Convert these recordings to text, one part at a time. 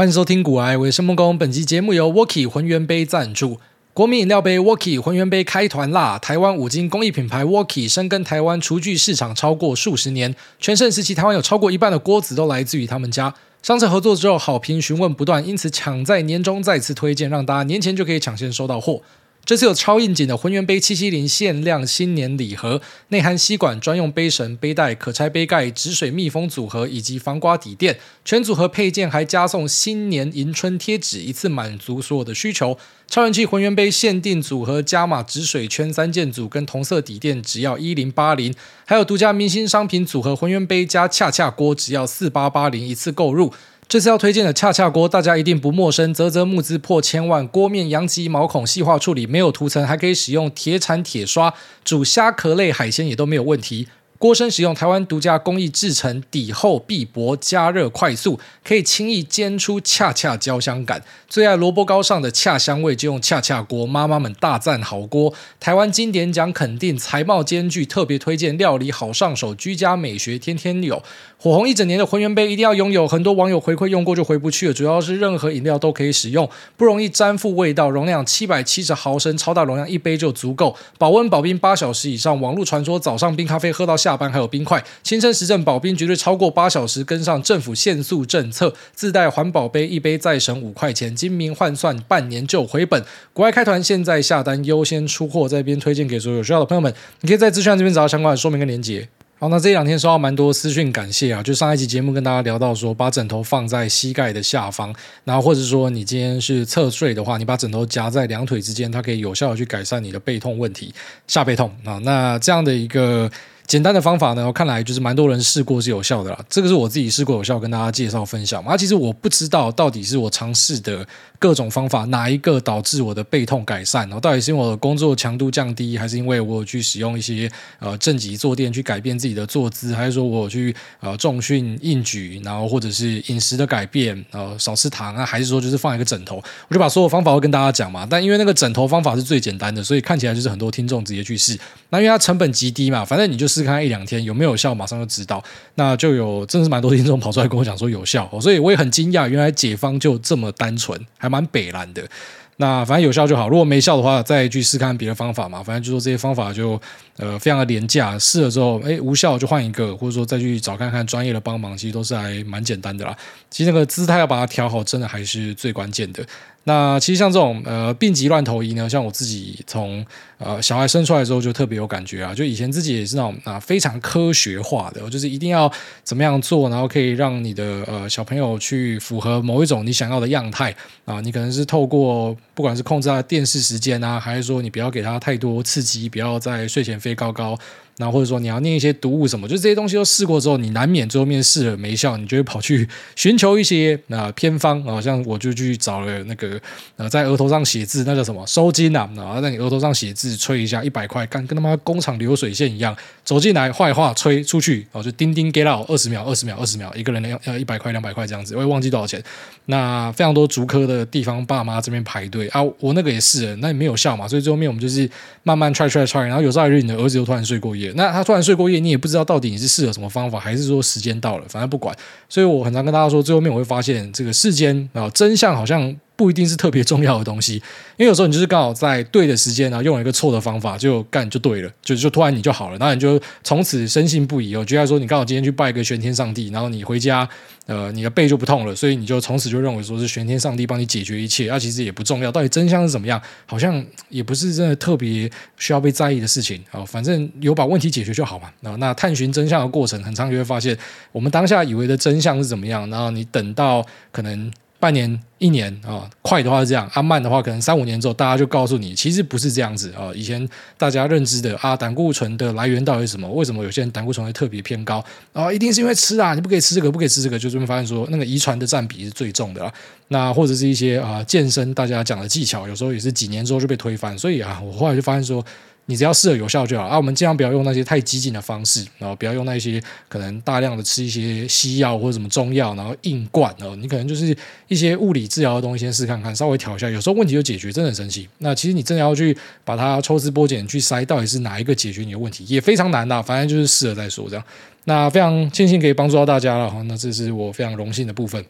欢迎收听股癌，我是孟工。本期节目由 Walkie 浑圆杯赞助。国民饮料杯 Walkie 浑圆杯开团啦！台湾五金工艺品牌 Walkie 深耕台湾厨具市场超过数十年，全盛时期台湾有超过一半的锅子都来自于他们家。上次合作之后，好评询问不断，因此抢在年终再次推荐，让大家年前就可以抢先收到货。这次有超应景的浑圆杯七七零限量新年礼盒，内含吸管、专用杯绳、背带、可拆杯盖、止水密封组合以及防刮底垫，全组合配件还加送新年迎春贴纸，一次满足所有的需求。超人气浑圆杯限定组合加码止水圈三件组跟同色底垫，只要一零八零，还有独家明星商品组合浑圆杯加恰恰锅，只要四八八零一次购入。这次要推荐的恰恰锅，大家一定不陌生。啧啧募资破千万，锅面阳极毛孔细化处理，没有涂层，还可以使用铁铲铁刷，煮虾壳类海鲜也都没有问题。锅身使用台湾独家工艺制成，底厚壁薄，加热快速，可以轻易煎出恰恰焦香感。最爱萝卜糕上的恰香味，就用恰恰锅。妈妈们大赞好锅，台湾经典奖肯定，才貌兼具，特别推荐，料理好上手，居家美学天天有。火红一整年的浑圆杯一定要拥有，很多网友回馈用过就回不去了。主要是任何饮料都可以使用，不容易沾附味道。容量七百七十毫升，超大容量一杯就足够，保温保冰八小时以上。网络传说早上冰咖啡喝到下下班还有冰块，亲身实证保冰绝对超过八小时。跟上政府限速政策，自带环保杯，一杯再省五块钱，精明换算半年就回本。国外开团现在下单优先出货，在这边推荐给所有有需要的朋友们。你可以在资讯这边找到相关的说明跟连接。好，那这两天收到蛮多私讯，感谢啊！就上一集节目跟大家聊到说，把枕头放在膝盖的下方，然后或者说你今天是侧睡的话，你把枕头夹在两腿之间，它可以有效的去改善你的背痛问题，下背痛啊。那这样的一个。简单的方法呢，看来就是蛮多人试过是有效的啦。这个是我自己试过有效，跟大家介绍分享嘛。其实我不知道到底是我尝试的各种方法哪一个导致我的背痛改善，然后到底是因为我的工作强度降低，还是因为我有去使用一些呃正极坐垫去改变自己的坐姿，还是说我去呃重训硬举，然后或者是饮食的改变，呃少吃糖啊，还是说就是放一个枕头，我就把所有方法都跟大家讲嘛。但因为那个枕头方法是最简单的，所以看起来就是很多听众直接去试。那因为它成本极低嘛，反正你就是试看一两天有没有效，马上就知道。那就有真的是蛮多听众跑出来跟我讲说有效，所以我也很惊讶，原来解方就这么单纯，还蛮北烂的。那反正有效就好，如果没效的话，再去试看别的方法嘛。反正就说这些方法就呃非常的廉价，试了之后哎无效就换一个，或者说再去找看看专业的帮忙，其实都是还蛮简单的啦。其实那个姿态要把它调好，真的还是最关键的。那其实像这种呃病急乱投医呢，像我自己从呃小孩生出来之后就特别有感觉啊，就以前自己也是那种啊非常科学化的，就是一定要怎么样做，然后可以让你的呃小朋友去符合某一种你想要的样态啊，你可能是透过不管是控制他的电视时间啊，还是说你不要给他太多刺激，不要在睡前飞高高。那或者说你要念一些读物什么，就这些东西都试过之后，你难免最后面试了没效，你就会跑去寻求一些啊、呃、偏方啊，像我就去找了那个呃在额头上写字，那叫什么收金啊，然后在你额头上写字，吹一下一百块，干跟他妈工厂流水线一样，走进来画一画，吹出去，然后就叮叮 get out 二十秒，二十秒，二十秒，一个人要要一百块两百块这样子，我也忘记多少钱。那非常多足科的地方，爸妈这边排队啊，我那个也是，那也没有效嘛，所以最后面我们就是慢慢 try try try，然后有朝一日你的儿子又突然睡过夜。那他突然睡过夜，你也不知道到底你是试了什么方法，还是说时间到了，反正不管。所以我很常跟大家说，最后面我会发现这个世间啊，真相好像。不一定是特别重要的东西，因为有时候你就是刚好在对的时间，然后用了一个错的方法，就干就对了，就就突然你就好了，然后你就从此深信不疑。哦觉得说你刚好今天去拜个玄天上帝，然后你回家，呃，你的背就不痛了，所以你就从此就认为说是玄天上帝帮你解决一切，那、其实也不重要，到底真相是怎么样，好像也不是真的特别需要被在意的事情啊。反正有把问题解决就好嘛。那那探寻真相的过程，很长就会发现，我们当下以为的真相是怎么样，然后你等到可能。半年、一年啊，快的话是这样，啊慢的话可能三五年之后，大家就告诉你，其实不是这样子啊。以前大家认知的啊，胆固醇的来源到底是什么？为什么有些人胆固醇会特别偏高？啊，一定是因为吃啊，你不可以吃这个，不可以吃这个，就这么发现说，那个遗传的占比是最重的啊。那或者是一些啊健身，大家讲的技巧，有时候也是几年之后就被推翻。所以啊，我后来就发现说。你只要试了有效就好啊！我们尽量不要用那些太激进的方式，然后不要用那些可能大量的吃一些西药或者什么中药，然后硬灌哦。你可能就是一些物理治疗的东西，先试看看，稍微调一下，有时候问题就解决，真的很神奇。那其实你真的要去把它抽丝剥茧去筛，到底是哪一个解决你的问题，也非常难的。反正就是试了再说，这样。那非常庆幸可以帮助到大家了哈。那这是我非常荣幸的部分。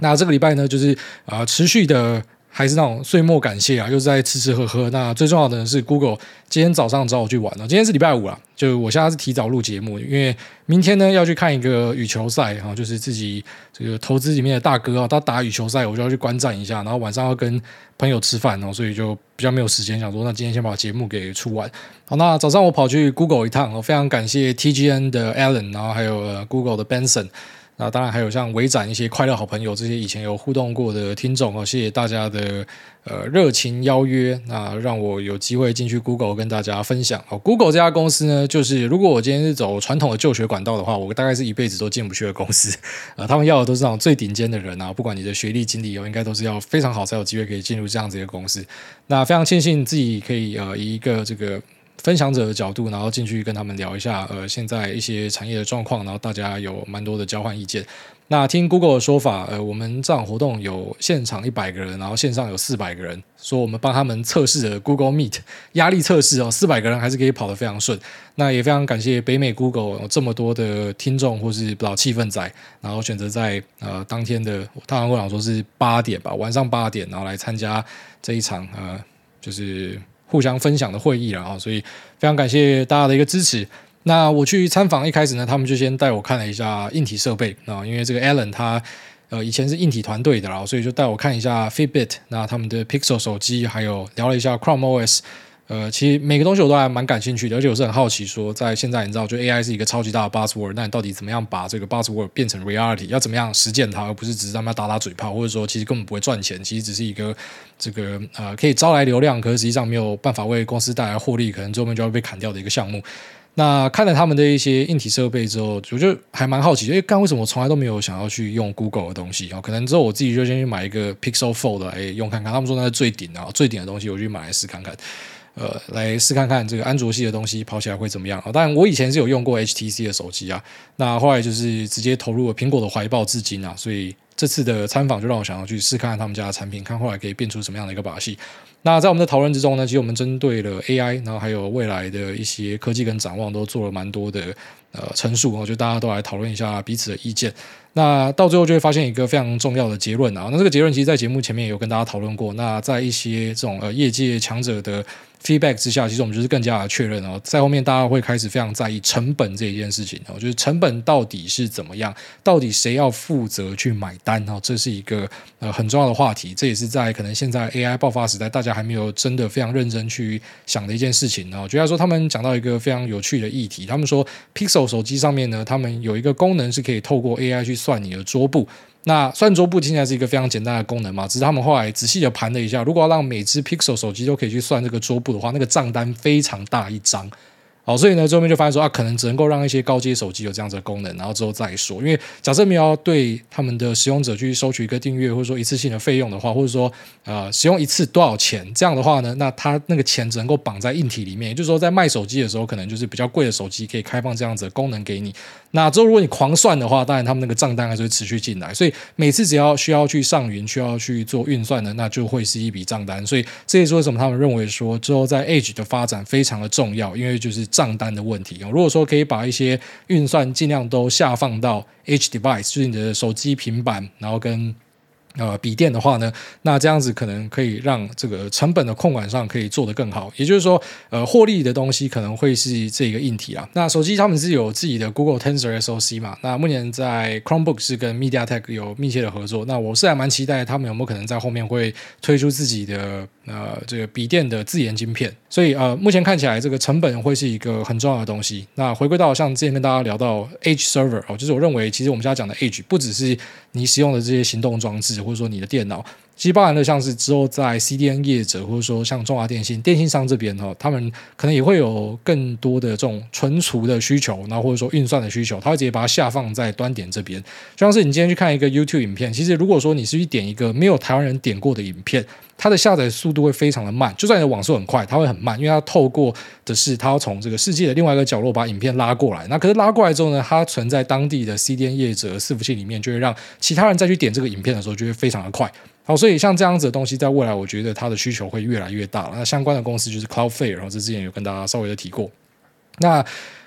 那这个礼拜呢，就是啊、呃，持续的。还是那种岁末感谢啊，又是在吃吃喝喝。那最重要的是，Google 今天早上找我去玩了。今天是礼拜五啊，就我现在是提早录节目，因为明天呢要去看一个羽球赛哈，就是自己这个投资里面的大哥啊，他打羽球赛，我就要去观战一下。然后晚上要跟朋友吃饭哦，所以就比较没有时间，想说那今天先把节目给出完。好，那早上我跑去 Google 一趟，我非常感谢 TGN 的 Alan，然后还有 Google 的 Benson。那当然还有像微展一些快乐好朋友这些以前有互动过的听众哦，谢谢大家的呃热情邀约，那让我有机会进去 Google 跟大家分享哦。Google 这家公司呢，就是如果我今天是走传统的就学管道的话，我大概是一辈子都进不去的公司啊。他们要的都是那种最顶尖的人啊，不管你的学历经历哦，应该都是要非常好才有机会可以进入这样子的公司。那非常庆幸自己可以呃以一个这个。分享者的角度，然后进去跟他们聊一下，呃，现在一些产业的状况，然后大家有蛮多的交换意见。那听 Google 的说法，呃，我们这场活动有现场一百个人，然后线上有四百个人，说我们帮他们测试了 Google Meet 压力测试哦，四百个人还是可以跑得非常顺。那也非常感谢北美 Google 有这么多的听众或是不知道气氛仔，然后选择在呃当天的，他跟我讲说是八点吧，晚上八点，然后来参加这一场呃，就是。互相分享的会议了啊，所以非常感谢大家的一个支持。那我去参访一开始呢，他们就先带我看了一下硬体设备啊，因为这个 Alan 他呃以前是硬体团队的啦，所以就带我看一下 Fitbit，那他们的 Pixel 手机，还有聊了一下 Chrome OS。呃，其实每个东西我都还蛮感兴趣的，而且我是很好奇，说在现在你知道，就 AI 是一个超级大的 buzzword，那你到底怎么样把这个 buzzword 变成 reality？要怎么样实践它，而不是只是让它打打嘴炮，或者说其实根本不会赚钱，其实只是一个这个呃可以招来流量，可是实际上没有办法为公司带来获利，可能最后面就要被砍掉的一个项目。那看了他们的一些硬体设备之后，我就还蛮好奇，诶，干为什么我从来都没有想要去用 Google 的东西啊？可能之后我自己就先去买一个 Pixel Fold 来用看看，他们说那是最顶的，最顶的东西，我去买来试看看。呃，来试看看这个安卓系的东西跑起来会怎么样啊？当然，我以前是有用过 HTC 的手机啊，那后来就是直接投入了苹果的怀抱至今啊，所以这次的参访就让我想要去试看看他们家的产品，看后来可以变出什么样的一个把戏。那在我们的讨论之中呢，其实我们针对了 AI，然后还有未来的一些科技跟展望，都做了蛮多的呃陈述，我觉得大家都来讨论一下彼此的意见。那到最后就会发现一个非常重要的结论啊，那这个结论其实在节目前面也有跟大家讨论过。那在一些这种呃业界强者的 feedback 之下，其实我们就是更加的确认哦，在后面大家会开始非常在意成本这一件事情哦，就是成本到底是怎么样，到底谁要负责去买单哦，这是一个呃很重要的话题，这也是在可能现在 AI 爆发时代，大家还没有真的非常认真去想的一件事情哦。举例说，他们讲到一个非常有趣的议题，他们说 Pixel 手机上面呢，他们有一个功能是可以透过 AI 去算你的桌布。那算桌布听起来是一个非常简单的功能嘛，只是他们后来仔细的盘了一下，如果要让每只 Pixel 手机都可以去算这个桌布的话，那个账单非常大一张。好，所以呢，最后面就发现说啊，可能只能够让一些高阶手机有这样子的功能，然后之后再说。因为假设没有要对他们的使用者去收取一个订阅，或者说一次性的费用的话，或者说呃使用一次多少钱这样的话呢，那他那个钱只能够绑在硬体里面，也就是说在卖手机的时候，可能就是比较贵的手机可以开放这样子的功能给你。那之后如果你狂算的话，当然他们那个账单还是会持续进来，所以每次只要需要去上云、需要去做运算的，那就会是一笔账单。所以这也是为什么他们认为说之后在 Edge 的发展非常的重要，因为就是账单的问题。如果说可以把一些运算尽量都下放到 H device，就是你的手机、平板，然后跟呃笔电的话呢，那这样子可能可以让这个成本的控管上可以做得更好。也就是说，呃，获利的东西可能会是这个硬体啊。那手机他们是有自己的 Google Tensor SoC 嘛？那目前在 Chromebook 是跟 MediaTek 有密切的合作。那我是还蛮期待他们有没有可能在后面会推出自己的。呃，这个笔电的自研晶片，所以呃，目前看起来这个成本会是一个很重要的东西。那回归到像之前跟大家聊到 Edge Server 哦，就是我认为其实我们现在讲的 Edge 不只是你使用的这些行动装置，或者说你的电脑。其实包含了像是之后在 CDN 业者，或者说像中华电信、电信商这边哈，他们可能也会有更多的这种存储的需求，然后或者说运算的需求，他会直接把它下放在端点这边。就像是你今天去看一个 YouTube 影片，其实如果说你是去点一个没有台湾人点过的影片，它的下载速度会非常的慢，就算你的网速很快，它会很慢，因为它透过的是它要从这个世界的另外一个角落把影片拉过来。那可是拉过来之后呢，它存在当地的 CDN 业者伺服器里面，就会让其他人再去点这个影片的时候，就会非常的快。好，所以像这样子的东西，在未来我觉得它的需求会越来越大。那相关的公司就是 Cloudflare，然后这之前有跟大家稍微的提过。那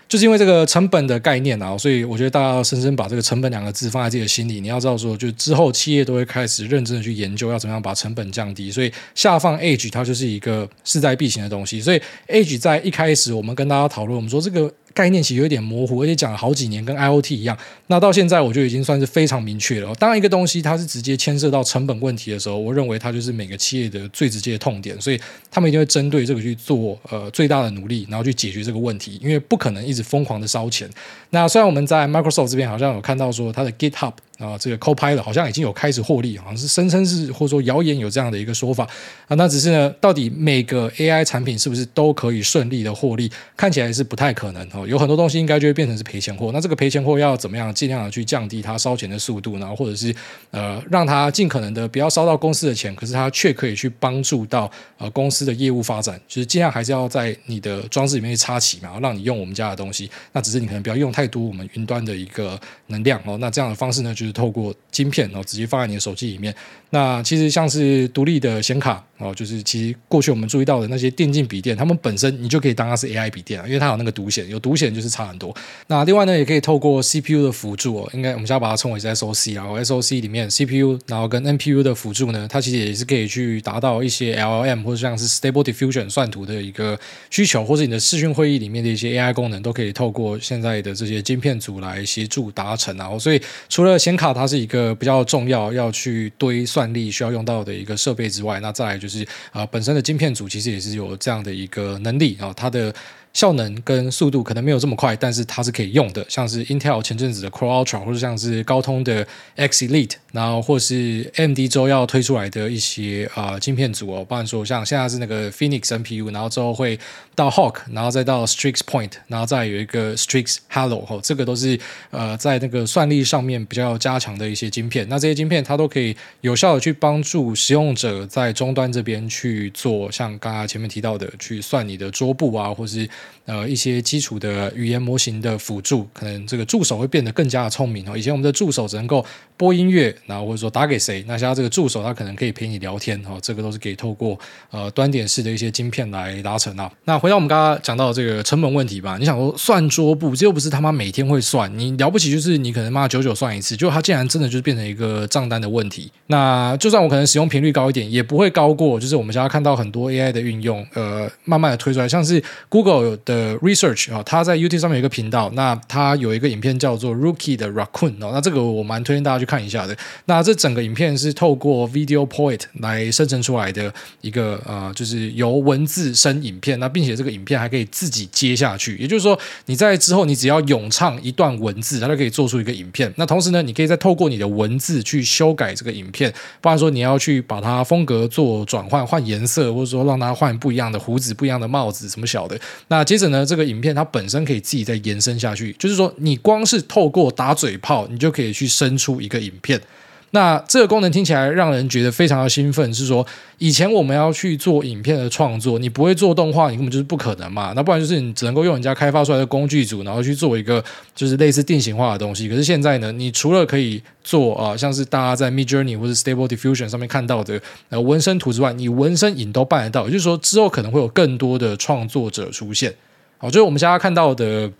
就是因为这个成本的概念啊，所以我觉得大家要深深把这个成本两个字放在自己的心里。你要知道说，就之后企业都会开始认真的去研究要怎么样把成本降低，所以下放 Edge 它就是一个势在必行的东西。所以 Edge 在一开始我们跟大家讨论，我们说这个。概念其实有点模糊，而且讲了好几年，跟 IoT 一样。那到现在，我就已经算是非常明确了。当一个东西它是直接牵涉到成本问题的时候，我认为它就是每个企业的最直接的痛点，所以他们一定会针对这个去做呃最大的努力，然后去解决这个问题。因为不可能一直疯狂的烧钱。那虽然我们在 Microsoft 这边好像有看到说它的 GitHub。啊，这个 Copilot 好像已经有开始获利，好像是声称是或者说谣言有这样的一个说法啊。那只是呢，到底每个 AI 产品是不是都可以顺利的获利？看起来是不太可能哦。有很多东西应该就会变成是赔钱货。那这个赔钱货要怎么样尽量的去降低它烧钱的速度，然后或者是呃让它尽可能的不要烧到公司的钱，可是它却可以去帮助到呃公司的业务发展，就是尽量还是要在你的装置里面去插旗嘛，让你用我们家的东西。那只是你可能不要用太多我们云端的一个能量哦。那这样的方式呢，就是透过晶片，然后直接放在你的手机里面。那其实像是独立的显卡哦，就是其实过去我们注意到的那些电竞笔电，它们本身你就可以当它是 AI 笔电啊，因为它有那个独显，有独显就是差很多。那另外呢，也可以透过 CPU 的辅助哦，应该我们现在把它称为是 SOC 然后 SOC 里面 CPU，然后跟 NPU 的辅助呢，它其实也是可以去达到一些 LLM 或者像是 Stable Diffusion 算图的一个需求，或者你的视讯会议里面的一些 AI 功能，都可以透过现在的这些晶片组来协助达成啊。所以除了显卡，它是一个比较重要要去堆算力需要用到的一个设备之外，那再来就就是啊、本身的晶片组其实也是有这样的一个能力啊，它的。效能跟速度可能没有这么快，但是它是可以用的。像是 Intel 前阵子的 Core Ultra，或者像是高通的 X Elite，然后或是 AMD 周要推出来的一些啊、呃、晶片组哦，包含说像现在是那个 Phoenix NPU，然后之后会到 Hawk，然后再到 Strix Point，然后再有一个 Strix Halo 哦，这个都是呃在那个算力上面比较加强的一些晶片。那这些晶片它都可以有效的去帮助使用者在终端这边去做，像刚刚前面提到的，去算你的桌布啊，或是呃，一些基础的语言模型的辅助，可能这个助手会变得更加的聪明哦。以前我们的助手只能够播音乐，然后或者说打给谁，那现在这个助手他可能可以陪你聊天哦。这个都是可以透过呃端点式的一些晶片来达成啊。那回到我们刚刚讲到的这个成本问题吧，你想说算桌布，这又不是他妈每天会算，你了不起就是你可能妈九九算一次，就它竟然真的就是变成一个账单的问题。那就算我可能使用频率高一点，也不会高过就是我们现在看到很多 AI 的运用，呃，慢慢的推出来，像是 Google 的 Research 啊，他在 YouTube 上面有一个频道，那他有一个影片叫做 Rookie 的 Raccoon 哦，那这个我蛮推荐大家去看一下的。那这整个影片是透过 Video Poet 来生成出来的一个呃，就是由文字生影片，那并且这个影片还可以自己接下去，也就是说你在之后你只要咏唱一段文字，它就可以做出一个影片。那同时呢，你可以再透过你的文字去修改这个影片，不然说你要去把它风格做转换、换颜色，或者说让它换不一样的胡子、不一样的帽子什么小的。那那接着呢，这个影片它本身可以自己再延伸下去，就是说你光是透过打嘴炮，你就可以去生出一个影片。那这个功能听起来让人觉得非常的兴奋，是说以前我们要去做影片的创作，你不会做动画，你根本就是不可能嘛。那不然就是你只能够用人家开发出来的工具组，然后去做一个就是类似定型化的东西。可是现在呢，你除了可以做啊、像是大家在 Midjourney 或者 Stable Diffusion 上面看到的呃纹身图之外，你纹身影都办得到。也就是说，之后可能会有更多的创作者出现。好，就是我们现在看到的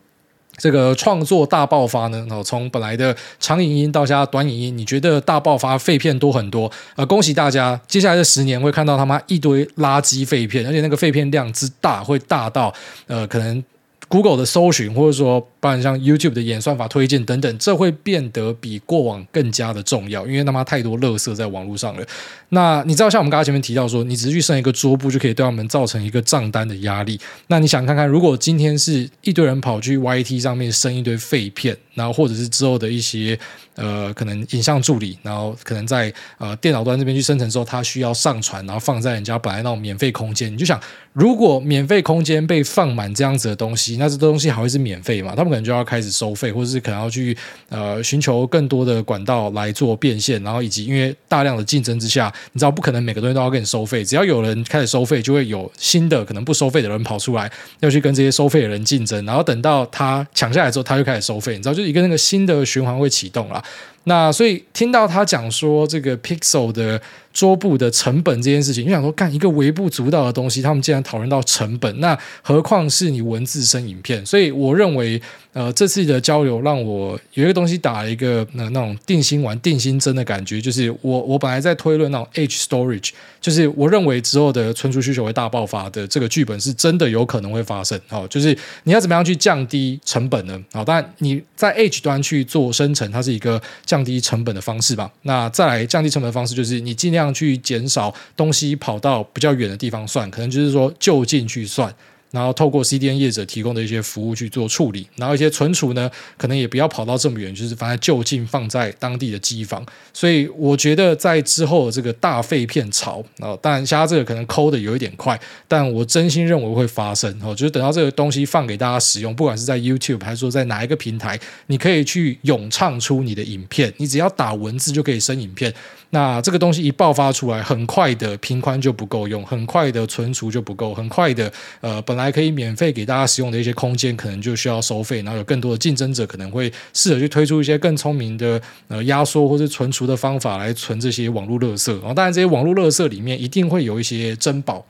这个创作大爆发呢，哦从本来的长影音到现在短影音，你觉得大爆发废片多很多？呃，恭喜大家，接下来的十年会看到他妈一堆垃圾废片，而且那个废片量之大，会大到呃可能。Google 的搜寻，或者说，包含像 YouTube 的演算法推荐等等，这会变得比过往更加的重要，因为他妈太多垃圾在网络上了。那你知道，像我们刚才前面提到说，你只是去设一个桌布，就可以对他们造成一个账单的压力。那你想看看，如果今天是一堆人跑去 YT 上面生一堆废片，然后或者是之后的一些。呃，可能影像助理，然后可能在呃电脑端这边去生成之后，它需要上传，然后放在人家本来那种免费空间。你就想，如果免费空间被放满这样子的东西，那这东西还会是免费嘛？他们可能就要开始收费，或者是可能要去呃寻求更多的管道来做变现，然后以及因为大量的竞争之下，你知道不可能每个东西都要跟你收费，只要有人开始收费，就会有新的可能不收费的人跑出来，要去跟这些收费的人竞争，然后等到他抢下来之后，他就开始收费，你知道，就一个那个新的循环会启动了。那所以听到他讲说这个 Pixel 的桌布的成本这件事情，就想说干一个微不足道的东西，他们竟然讨论到成本，那何况是你文字生影片？所以我认为。呃，这次的交流让我有一个东西打了一个那那种定心丸、定心针的感觉，就是我我本来在推论那种 H Storage，就是我认为之后的存储需求会大爆发的这个剧本是真的有可能会发生。哦，就是你要怎么样去降低成本呢？好，当然你在 H 端去做生成，它是一个降低成本的方式吧。那再来降低成本的方式，就是你尽量去减少东西跑到比较远的地方算，可能就是说就近去算。然后透过 CDN 业者提供的一些服务去做处理，然后一些存储呢，可能也不要跑到这么远，就是放在就近放在当地的机房。所以我觉得在之后的这个大废片潮啊，当然现在这个可能抠的有一点快，但我真心认为会发生哦，就是等到这个东西放给大家使用，不管是在 YouTube 还是说在哪一个平台，你可以去咏唱出你的影片，你只要打文字就可以生影片。那这个东西一爆发出来，很快的频宽就不够用，很快的存储就不够，很快的呃，本来可以免费给大家使用的一些空间，可能就需要收费，然后有更多的竞争者可能会试着去推出一些更聪明的呃压缩或者存储的方法来存这些网络垃圾。然后当然这些网络垃圾里面一定会有一些珍宝。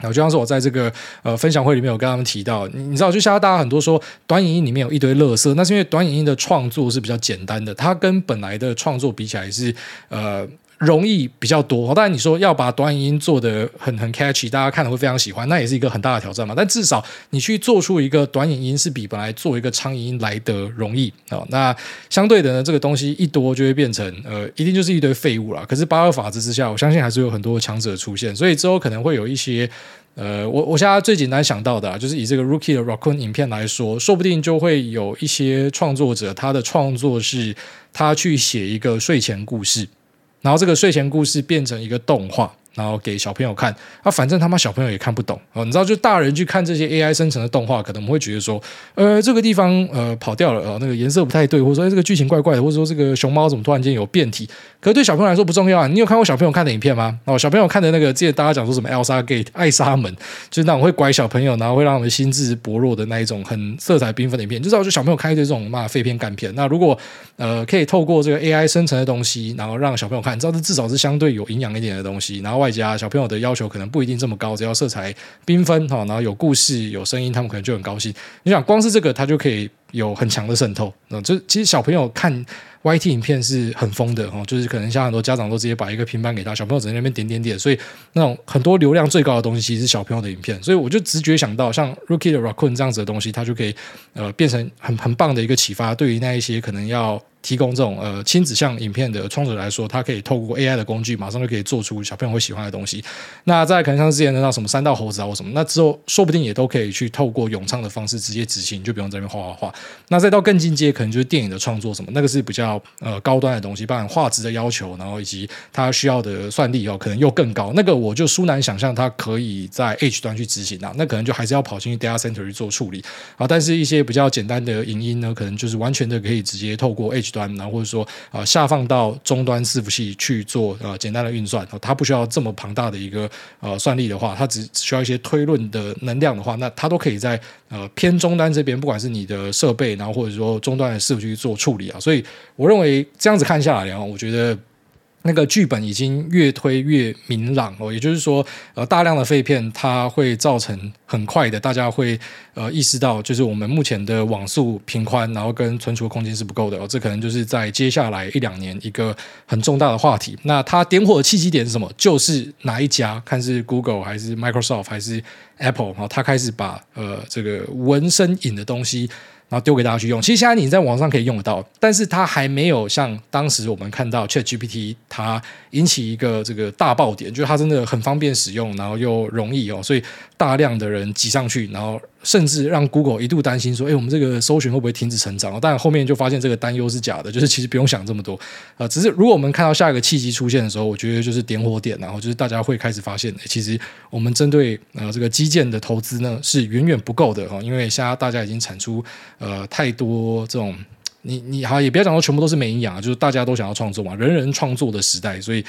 然后就像是我在这个呃分享会里面有跟他们提到，你知道就现在大家很多说短影音里面有一堆乐色，那是因为短影音的创作是比较简单的，它跟本来的创作比起来是呃。容易比较多，当然你说要把短影音做得很很 catchy，大家看了会非常喜欢，那也是一个很大的挑战嘛。但至少你去做出一个短影音是比本来做一个长影音来得容易啊。那相对的呢，这个东西一多就会变成呃，一定就是一堆废物了。可是八二法则之下，我相信还是有很多强者出现，所以之后可能会有一些呃，我我现在最简单想到的啊，就是以这个 Rookie 的 Raccoon 影片来说，说不定就会有一些创作者，他的创作是他去写一个睡前故事。然后这个睡前故事变成一个动画。然后给小朋友看，啊，反正他妈小朋友也看不懂哦。你知道，就大人去看这些 AI 生成的动画，可能会觉得说，呃，这个地方呃跑掉了，呃，那个颜色不太对，或者说这个剧情怪怪的，或者说这个熊猫怎么突然间有变体？可是对小朋友来说不重要啊。你有看过小朋友看的影片吗？哦，小朋友看的那个，记得大家讲说什么 Elsa Gate 艾莎门，就是那种会拐小朋友，然后会让我们心智薄弱的那一种很色彩缤纷的影片，就知道就小朋友看一堆这种嘛废片干片。那如果呃可以透过这个 AI 生成的东西，然后让小朋友看，你知道这至少是相对有营养一点的东西，然后外加小朋友的。要求可能不一定这么高，只要色彩缤纷哈，然后有故事、有声音，他们可能就很高兴。你想，光是这个，它就可以有很强的渗透。那就其实小朋友看 YT 影片是很疯的哈，就是可能像很多家长都直接把一个平板给他，小朋友只在那边点点点，所以那种很多流量最高的东西，其实是小朋友的影片。所以我就直觉想到，像 Rookie 的 Raccoon 这样子的东西，它就可以呃变成很很棒的一个启发，对于那一些可能要。提供这种呃亲子向影片的创作者来说，他可以透过 AI 的工具，马上就可以做出小朋友会喜欢的东西。那再可能像之前的那什么三道猴子啊或什么，那之后说不定也都可以去透过咏唱的方式直接执行，就不用在那边画画画。那再到更进阶，可能就是电影的创作什么，那个是比较呃高端的东西，包含画质的要求，然后以及它需要的算力哦，可能又更高。那个我就殊难想象它可以在 H 端去执行啊，那可能就还是要跑进去 Data Center 去做处理啊。但是一些比较简单的影音呢，可能就是完全的可以直接透过 H 端，然后或者说。啊，下放到终端伺服器去做呃简单的运算，它不需要这么庞大的一个呃算力的话，它只需要一些推论的能量的话，那它都可以在呃偏终端这边，不管是你的设备，然后或者说终端的伺服器去做处理啊，所以我认为这样子看下来啊，我觉得。那个剧本已经越推越明朗哦，也就是说，呃，大量的废片它会造成很快的，大家会呃意识到，就是我们目前的网速频宽，然后跟存储空间是不够的哦，这可能就是在接下来一两年一个很重大的话题。那它点火的契机点是什么？就是哪一家，看是 Google 还是 Microsoft 还是 Apple，然后它开始把呃这个纹身影的东西。然后丢给大家去用，其实现在你在网上可以用得到，但是它还没有像当时我们看到 ChatGPT 它引起一个这个大爆点，就是它真的很方便使用，然后又容易哦，所以大量的人挤上去，然后。甚至让 Google 一度担心说：“哎，我们这个搜寻会不会停止成长？”但后面就发现这个担忧是假的，就是其实不用想这么多。呃，只是如果我们看到下一个契机出现的时候，我觉得就是点火点，然后就是大家会开始发现，其实我们针对呃这个基建的投资呢是远远不够的哈，因为现在大家已经产出呃太多这种。你你好，也不要讲说全部都是没营养啊，就是大家都想要创作嘛，人人创作的时代，所以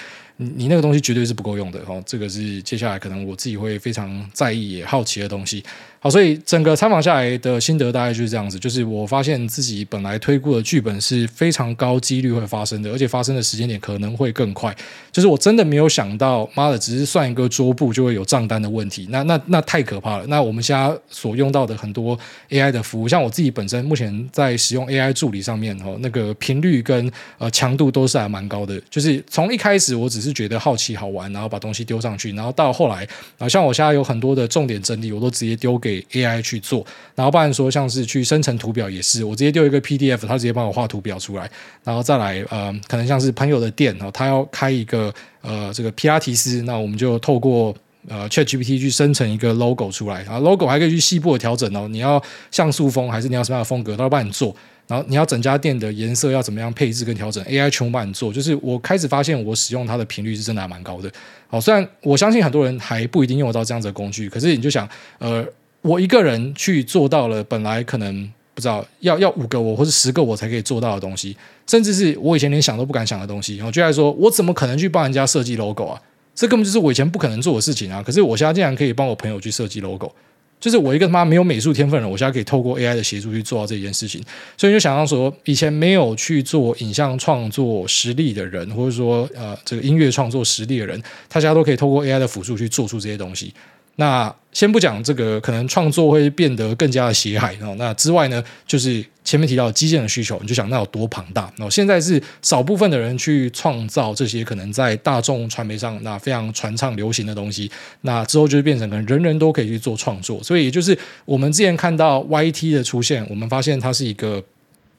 你那个东西绝对是不够用的哦。这个是接下来可能我自己会非常在意也好奇的东西。好，所以整个参访下来的心得大概就是这样子，就是我发现自己本来推估的剧本是非常高几率会发生的，而且发生的时间点可能会更快。就是我真的没有想到，妈的，只是算一个桌布就会有账单的问题，那那那太可怕了。那我们现在所用到的很多 AI 的服务，像我自己本身目前在使用 AI 助理上面哦，那个频率跟呃强度都是还蛮高的。就是从一开始我只是觉得好奇好玩，然后把东西丢上去，然后到后来啊，像我现在有很多的重点整理，我都直接丢给。AI 去做，然后不然说像是去生成图表也是，我直接丢一个 PDF，它直接帮我画图表出来，然后再来呃，可能像是朋友的店哦，他要开一个呃这个皮拉提斯，那我们就透过呃 ChatGPT 去生成一个 logo 出来，然后 logo 还可以去细部的调整哦，你要像素风还是你要什么样的风格，都要帮你做。然后你要整家店的颜色要怎么样配置跟调整，AI 全部帮你做。就是我开始发现我使用它的频率是真的还蛮高的。好，虽然我相信很多人还不一定用得到这样子的工具，可是你就想呃。我一个人去做到了，本来可能不知道要要五个我或者十个我才可以做到的东西，甚至是我以前连想都不敢想的东西。然后就来说，我怎么可能去帮人家设计 logo 啊？这根本就是我以前不可能做的事情啊！可是我现在竟然可以帮我朋友去设计 logo，就是我一个他妈没有美术天分的人，我现在可以透过 AI 的协助去做到这件事情。所以就想到说，以前没有去做影像创作实力的人，或者说呃这个音乐创作实力的人，大家都可以透过 AI 的辅助去做出这些东西。那先不讲这个，可能创作会变得更加的血海哦。那之外呢，就是前面提到基建的需求，你就想那有多庞大。那现在是少部分的人去创造这些可能在大众传媒上那非常传唱流行的东西，那之后就变成可能人人都可以去做创作。所以也就是我们之前看到 YT 的出现，我们发现它是一个，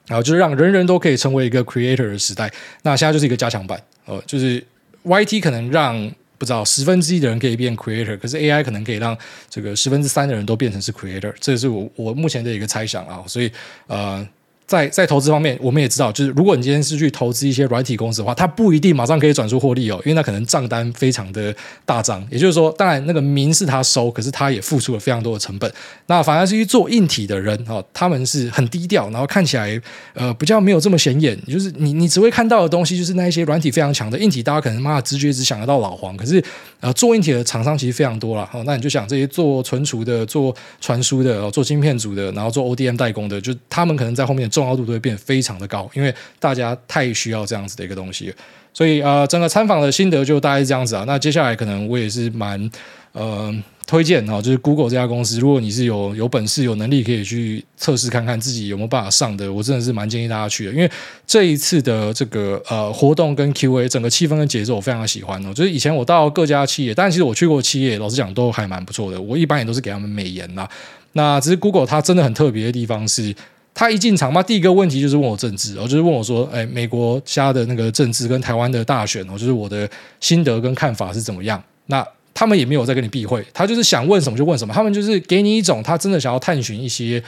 然后就是让人人都可以成为一个 creator 的时代。那现在就是一个加强版，呃，就是 YT 可能让。不知道十分之一的人可以变 creator，可是 AI 可能可以让这个十分之三的人都变成是 creator，这是我我目前的一个猜想啊，所以呃。在在投资方面，我们也知道，就是如果你今天是去投资一些软体公司的话，它不一定马上可以转出获利哦，因为那可能账单非常的大张。也就是说，当然那个名是他收，可是他也付出了非常多的成本。那反而是去做硬体的人哦，他们是很低调，然后看起来呃比较没有这么显眼。就是你你只会看到的东西，就是那一些软体非常强的硬体，大家可能妈的直觉只想得到老黄，可是呃做硬体的厂商其实非常多了。哦，那你就想这些做存储的、做传输的、做晶片组的，然后做 ODM 代工的，就他们可能在后面的重要度都会变非常的高，因为大家太需要这样子的一个东西，所以呃，整个参访的心得就大概是这样子啊。那接下来可能我也是蛮呃推荐啊，就是 Google 这家公司，如果你是有有本事、有能力可以去测试看看自己有没有办法上的，我真的是蛮建议大家去的，因为这一次的这个呃活动跟 Q&A 整个气氛跟节奏我非常的喜欢哦。就是以前我到各家企业，但其实我去过企业，老实讲都还蛮不错的。我一般也都是给他们美颜啦。那只是 Google 它真的很特别的地方是。他一进场嘛，第一个问题就是问我政治，然哦，就是问我说，哎，美国家的那个政治跟台湾的大选，哦，就是我的心得跟看法是怎么样？那他们也没有在跟你避讳，他就是想问什么就问什么，他们就是给你一种他真的想要探寻一些。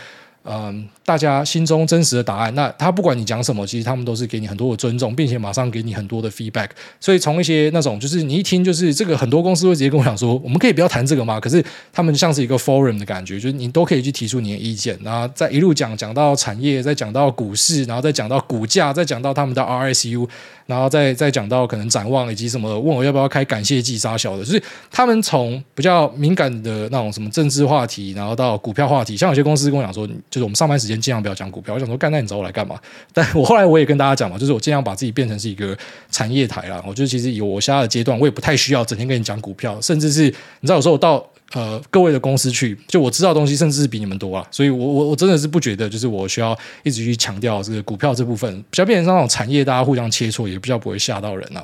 嗯，大家心中真实的答案。那他不管你讲什么，其实他们都是给你很多的尊重，并且马上给你很多的 feedback。所以从一些那种，就是你一听，就是这个很多公司会直接跟我讲说，我们可以不要谈这个吗？可是他们像是一个 forum 的感觉，就是你都可以去提出你的意见，然后再一路讲讲到产业，再讲到股市，然后再讲到股价，再讲到他们的 RSU。然后再再讲到可能展望以及什么，问我要不要开感谢祭杀小的，就是他们从比较敏感的那种什么政治话题，然后到股票话题，像有些公司跟我讲说，就是我们上班时间尽量不要讲股票。我想说，干，那你找我来干嘛？但我后来我也跟大家讲嘛，就是我尽量把自己变成是一个产业台啦。我觉得其实有我现在的阶段，我也不太需要整天跟你讲股票，甚至是你知道，有时候我到。呃，各位的公司去，就我知道东西，甚至是比你们多啊，所以我我我真的是不觉得，就是我需要一直去强调这个股票这部分，比较变成那种产业，大家互相切磋，也比较不会吓到人啊。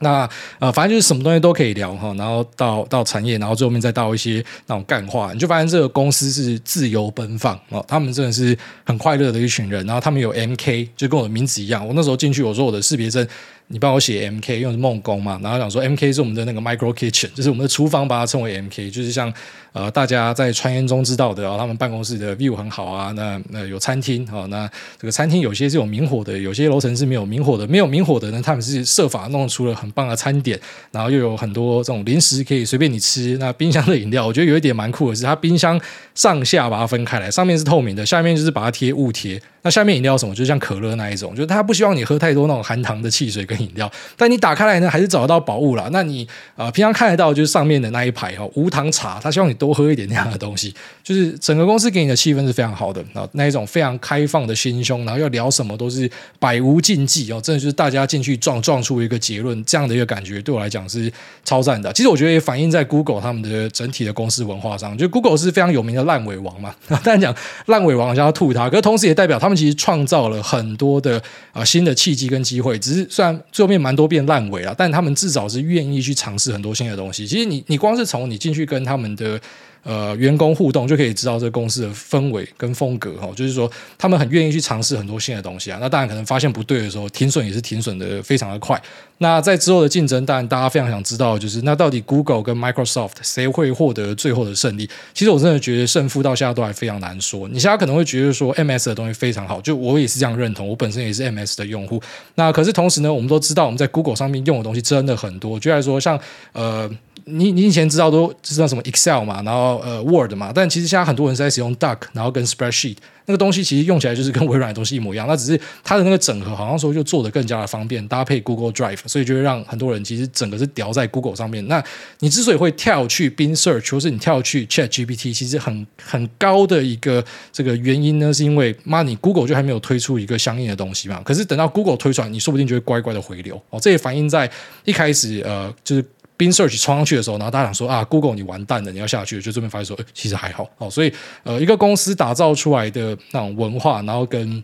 那呃，反正就是什么东西都可以聊哈，然后到到产业，然后最后面再到一些那种干话，你就发现这个公司是自由奔放哦，他们真的是很快乐的一群人，然后他们有 MK，就跟我的名字一样，我那时候进去，我说我的识别证。你帮我写 MK，用的是梦工嘛，然后讲说 MK 是我们的那个 micro kitchen，就是我们的厨房，把它称为 MK，就是像呃大家在传言中知道的啊，他们办公室的 view 很好啊，那那有餐厅啊，那这个餐厅有些是有明火的，有些楼层是没有明火的，没有明火的呢，他们是设法弄出了很棒的餐点，然后又有很多这种零食可以随便你吃，那冰箱的饮料，我觉得有一点蛮酷的是，它冰箱上下把它分开来，上面是透明的，下面就是把它贴雾贴。那下面饮料什么，就像可乐那一种，就是他不希望你喝太多那种含糖的汽水跟饮料。但你打开来呢，还是找得到宝物啦。那你、呃，平常看得到就是上面的那一排哦，无糖茶，他希望你多喝一点那样的东西。就是整个公司给你的气氛是非常好的啊，那一种非常开放的心胸，然后要聊什么都是百无禁忌哦，真的就是大家进去撞撞出一个结论，这样的一个感觉对我来讲是超赞的。其实我觉得也反映在 Google 他们的整体的公司文化上，就 Google 是非常有名的烂尾王嘛。当然讲烂尾王好像要吐他，可是同时也代表他们其实创造了很多的啊、新的契机跟机会。只是虽然最后面蛮多变烂尾了，但他们至少是愿意去尝试很多新的东西。其实你你光是从你进去跟他们的。呃，员工互动就可以知道这个公司的氛围跟风格哈，就是说他们很愿意去尝试很多新的东西啊。那当然可能发现不对的时候，停损也是停损的非常的快。那在之后的竞争，当然大家非常想知道，就是那到底 Google 跟 Microsoft 谁会获得最后的胜利？其实我真的觉得胜负到现在都还非常难说。你现在可能会觉得说 MS 的东西非常好，就我也是这样认同，我本身也是 MS 的用户。那可是同时呢，我们都知道我们在 Google 上面用的东西真的很多，就来说像呃。你你以前知道都知道什么 Excel 嘛，然后呃 Word 嘛，但其实现在很多人是在使用 duck，然后跟 Spreadsheet 那个东西，其实用起来就是跟微软的东西一模一样，那只是它的那个整合好像说就做得更加的方便，搭配 Google Drive，所以就会让很多人其实整个是掉在 Google 上面。那你之所以会跳去 Bing Search，或是你跳去 Chat GPT，其实很很高的一个这个原因呢，是因为妈你 Google 就还没有推出一个相应的东西嘛。可是等到 Google 推出来，你说不定就会乖乖的回流哦。这也反映在一开始呃就是。Bing Search 冲上去的时候，然后大家想说啊，Google 你完蛋了，你要下去，就这边发现说，欸，其实还好哦。所以呃，一个公司打造出来的那种文化，然后跟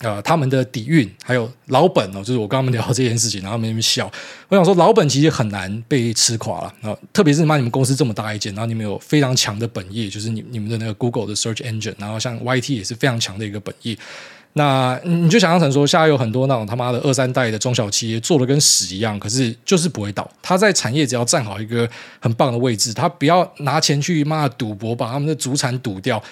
呃他们的底蕴，还有老本哦，就是我跟他们聊这件事情，然后他们笑。我想说，老本其实很难被吃垮了啊，特别是你妈你们公司这么大一间，然后你们有非常强的本业，就是你你们的那个 Google 的 Search Engine，然后像 YT 也是非常强的一个本业。那你就想象成说，现在有很多那种他妈的二三代的中小企业做的跟屎一样，可是就是不会倒。他在产业只要站好一个很棒的位置，他不要拿钱去妈赌博，把他们的主产赌掉。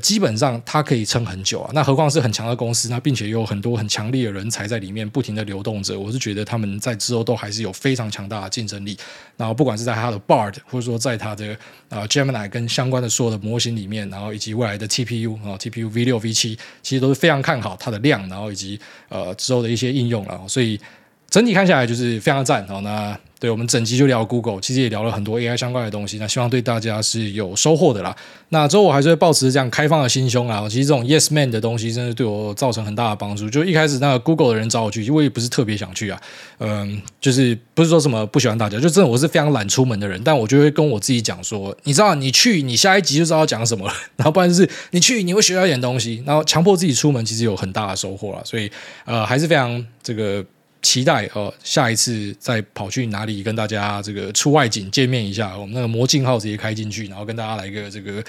基本上它可以撑很久啊，那何况是很强的公司，那并且有很多很强烈的人才在里面不停的流动着。我是觉得他们在之后都还是有非常强大的竞争力。然后不管是在它的 Bard，或者说在它的啊 Gemini 跟相关的所有的模型里面，然后以及未来的 TPU 啊 TPU V 六 V 七，其实都是非常看好它的量，然后以及呃之后的一些应用了。所以整体看下来就是非常赞。好，那。对，我们整集就聊 Google，其实也聊了很多 AI 相关的东西。那希望对大家是有收获的啦。那之后我还是会抱持这样开放的心胸啊。其实这种 Yes Man 的东西，真的对我造成很大的帮助。就一开始那个 Google 的人找我去，我也不是特别想去啊。嗯，就是不是说什么不喜欢大家，就真的我是非常懒出门的人。但我就会跟我自己讲说，你知道，你去，你下一集就知道要讲什么。然后不然就是你去，你会学到一点东西。然后强迫自己出门，其实有很大的收获了。所以呃，还是非常这个。期待哦，下一次再跑去哪里跟大家这个出外景见面一下，我们那个魔镜号直接开进去，然后跟大家来一个这个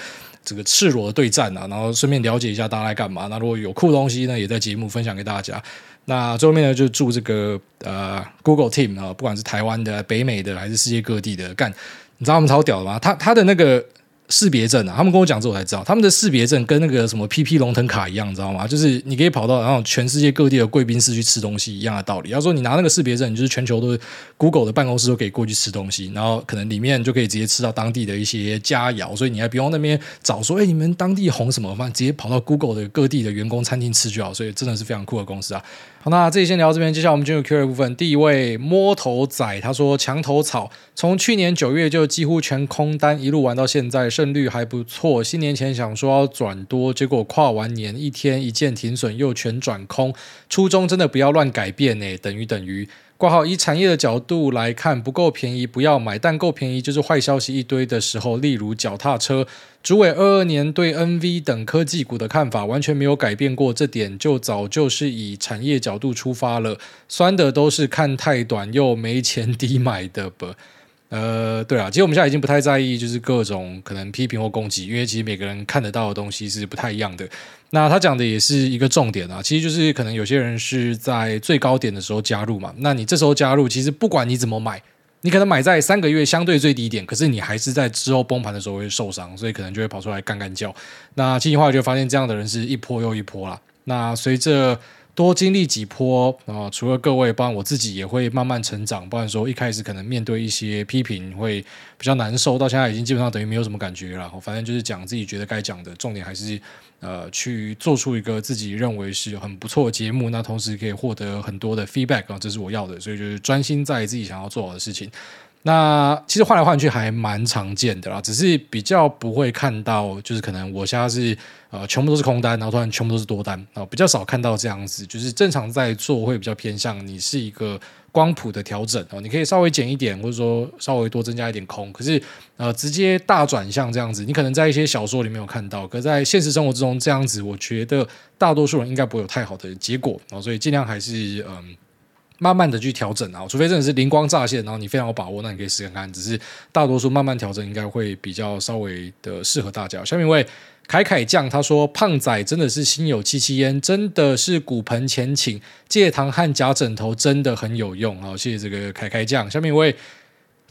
这个赤裸的对战啊，然后顺便了解一下大家在干嘛。那如果有酷东西呢，也在节目分享给大家。那最后面呢，就祝这个呃 Google Team 啊，不管是台湾的、北美的还是世界各地的，干，你知道他们超屌的吗？他他的那个。识别证啊，他们跟我讲之后我才知道，他们的识别证跟那个什么 PP 龙腾卡一样，你知道吗？就是你可以跑到然后全世界各地的贵宾室去吃东西一样的道理。要说你拿那个识别证，你就是全球都是 Google 的办公室都可以过去吃东西，然后可能里面就可以直接吃到当地的一些佳肴，所以你还不用那边找说，哎，你们当地红什么饭，直接跑到 Google 的各地的员工餐厅吃就好。所以真的是非常酷的公司啊。好，那这里先聊这边，接下来我们进入 Q&A 部分。第一位摸头仔他说：“墙头草从去年九月就几乎全空单，一路玩到现在，胜率还不错。新年前想说要转多，结果跨完年一天一键停损，又全转空。初衷真的不要乱改变哎，等于等于。”挂号以产业的角度来看，不够便宜不要买，但够便宜就是坏消息一堆的时候。例如脚踏车，主委二二年对 NV 等科技股的看法完全没有改变过，这点就早就是以产业角度出发了。酸的都是看太短又没钱低买的吧。呃，对啊，其实我们现在已经不太在意，就是各种可能批评或攻击，因为其实每个人看得到的东西是不太一样的。那他讲的也是一个重点啊，其实就是可能有些人是在最高点的时候加入嘛，那你这时候加入，其实不管你怎么买，你可能买在三个月相对最低点，可是你还是在之后崩盘的时候会受伤，所以可能就会跑出来干干叫。那进行化就发现这样的人是一波又一波啦。那随着多经历几波啊，除了各位，帮我自己也会慢慢成长。不然说一开始可能面对一些批评会比较难受，到现在已经基本上等于没有什么感觉了。反正就是讲自己觉得该讲的，重点还是呃去做出一个自己认为是很不错的节目，那同时可以获得很多的 feedback 啊，这是我要的，所以就是专心在自己想要做好的事情。那其实换来换去还蛮常见的啦，只是比较不会看到，就是可能我现在是呃全部都是空单，然后突然全部都是多单啊，比较少看到这样子。就是正常在做会比较偏向你是一个光谱的调整哦，你可以稍微减一点，或者说稍微多增加一点空。可是呃直接大转向这样子，你可能在一些小说里面有看到，可在现实生活之中这样子，我觉得大多数人应该不会有太好的结果啊，所以尽量还是嗯。慢慢的去调整啊，除非真的是灵光乍现，然后你非常有把握，那你可以试看看。只是大多数慢慢调整，应该会比较稍微的适合大家。下面一位凯凯酱他说：“胖仔真的是心有戚戚焉，真的是骨盆前倾，戒糖和假枕头真的很有用。”好，谢谢这个凯凯酱。下面一位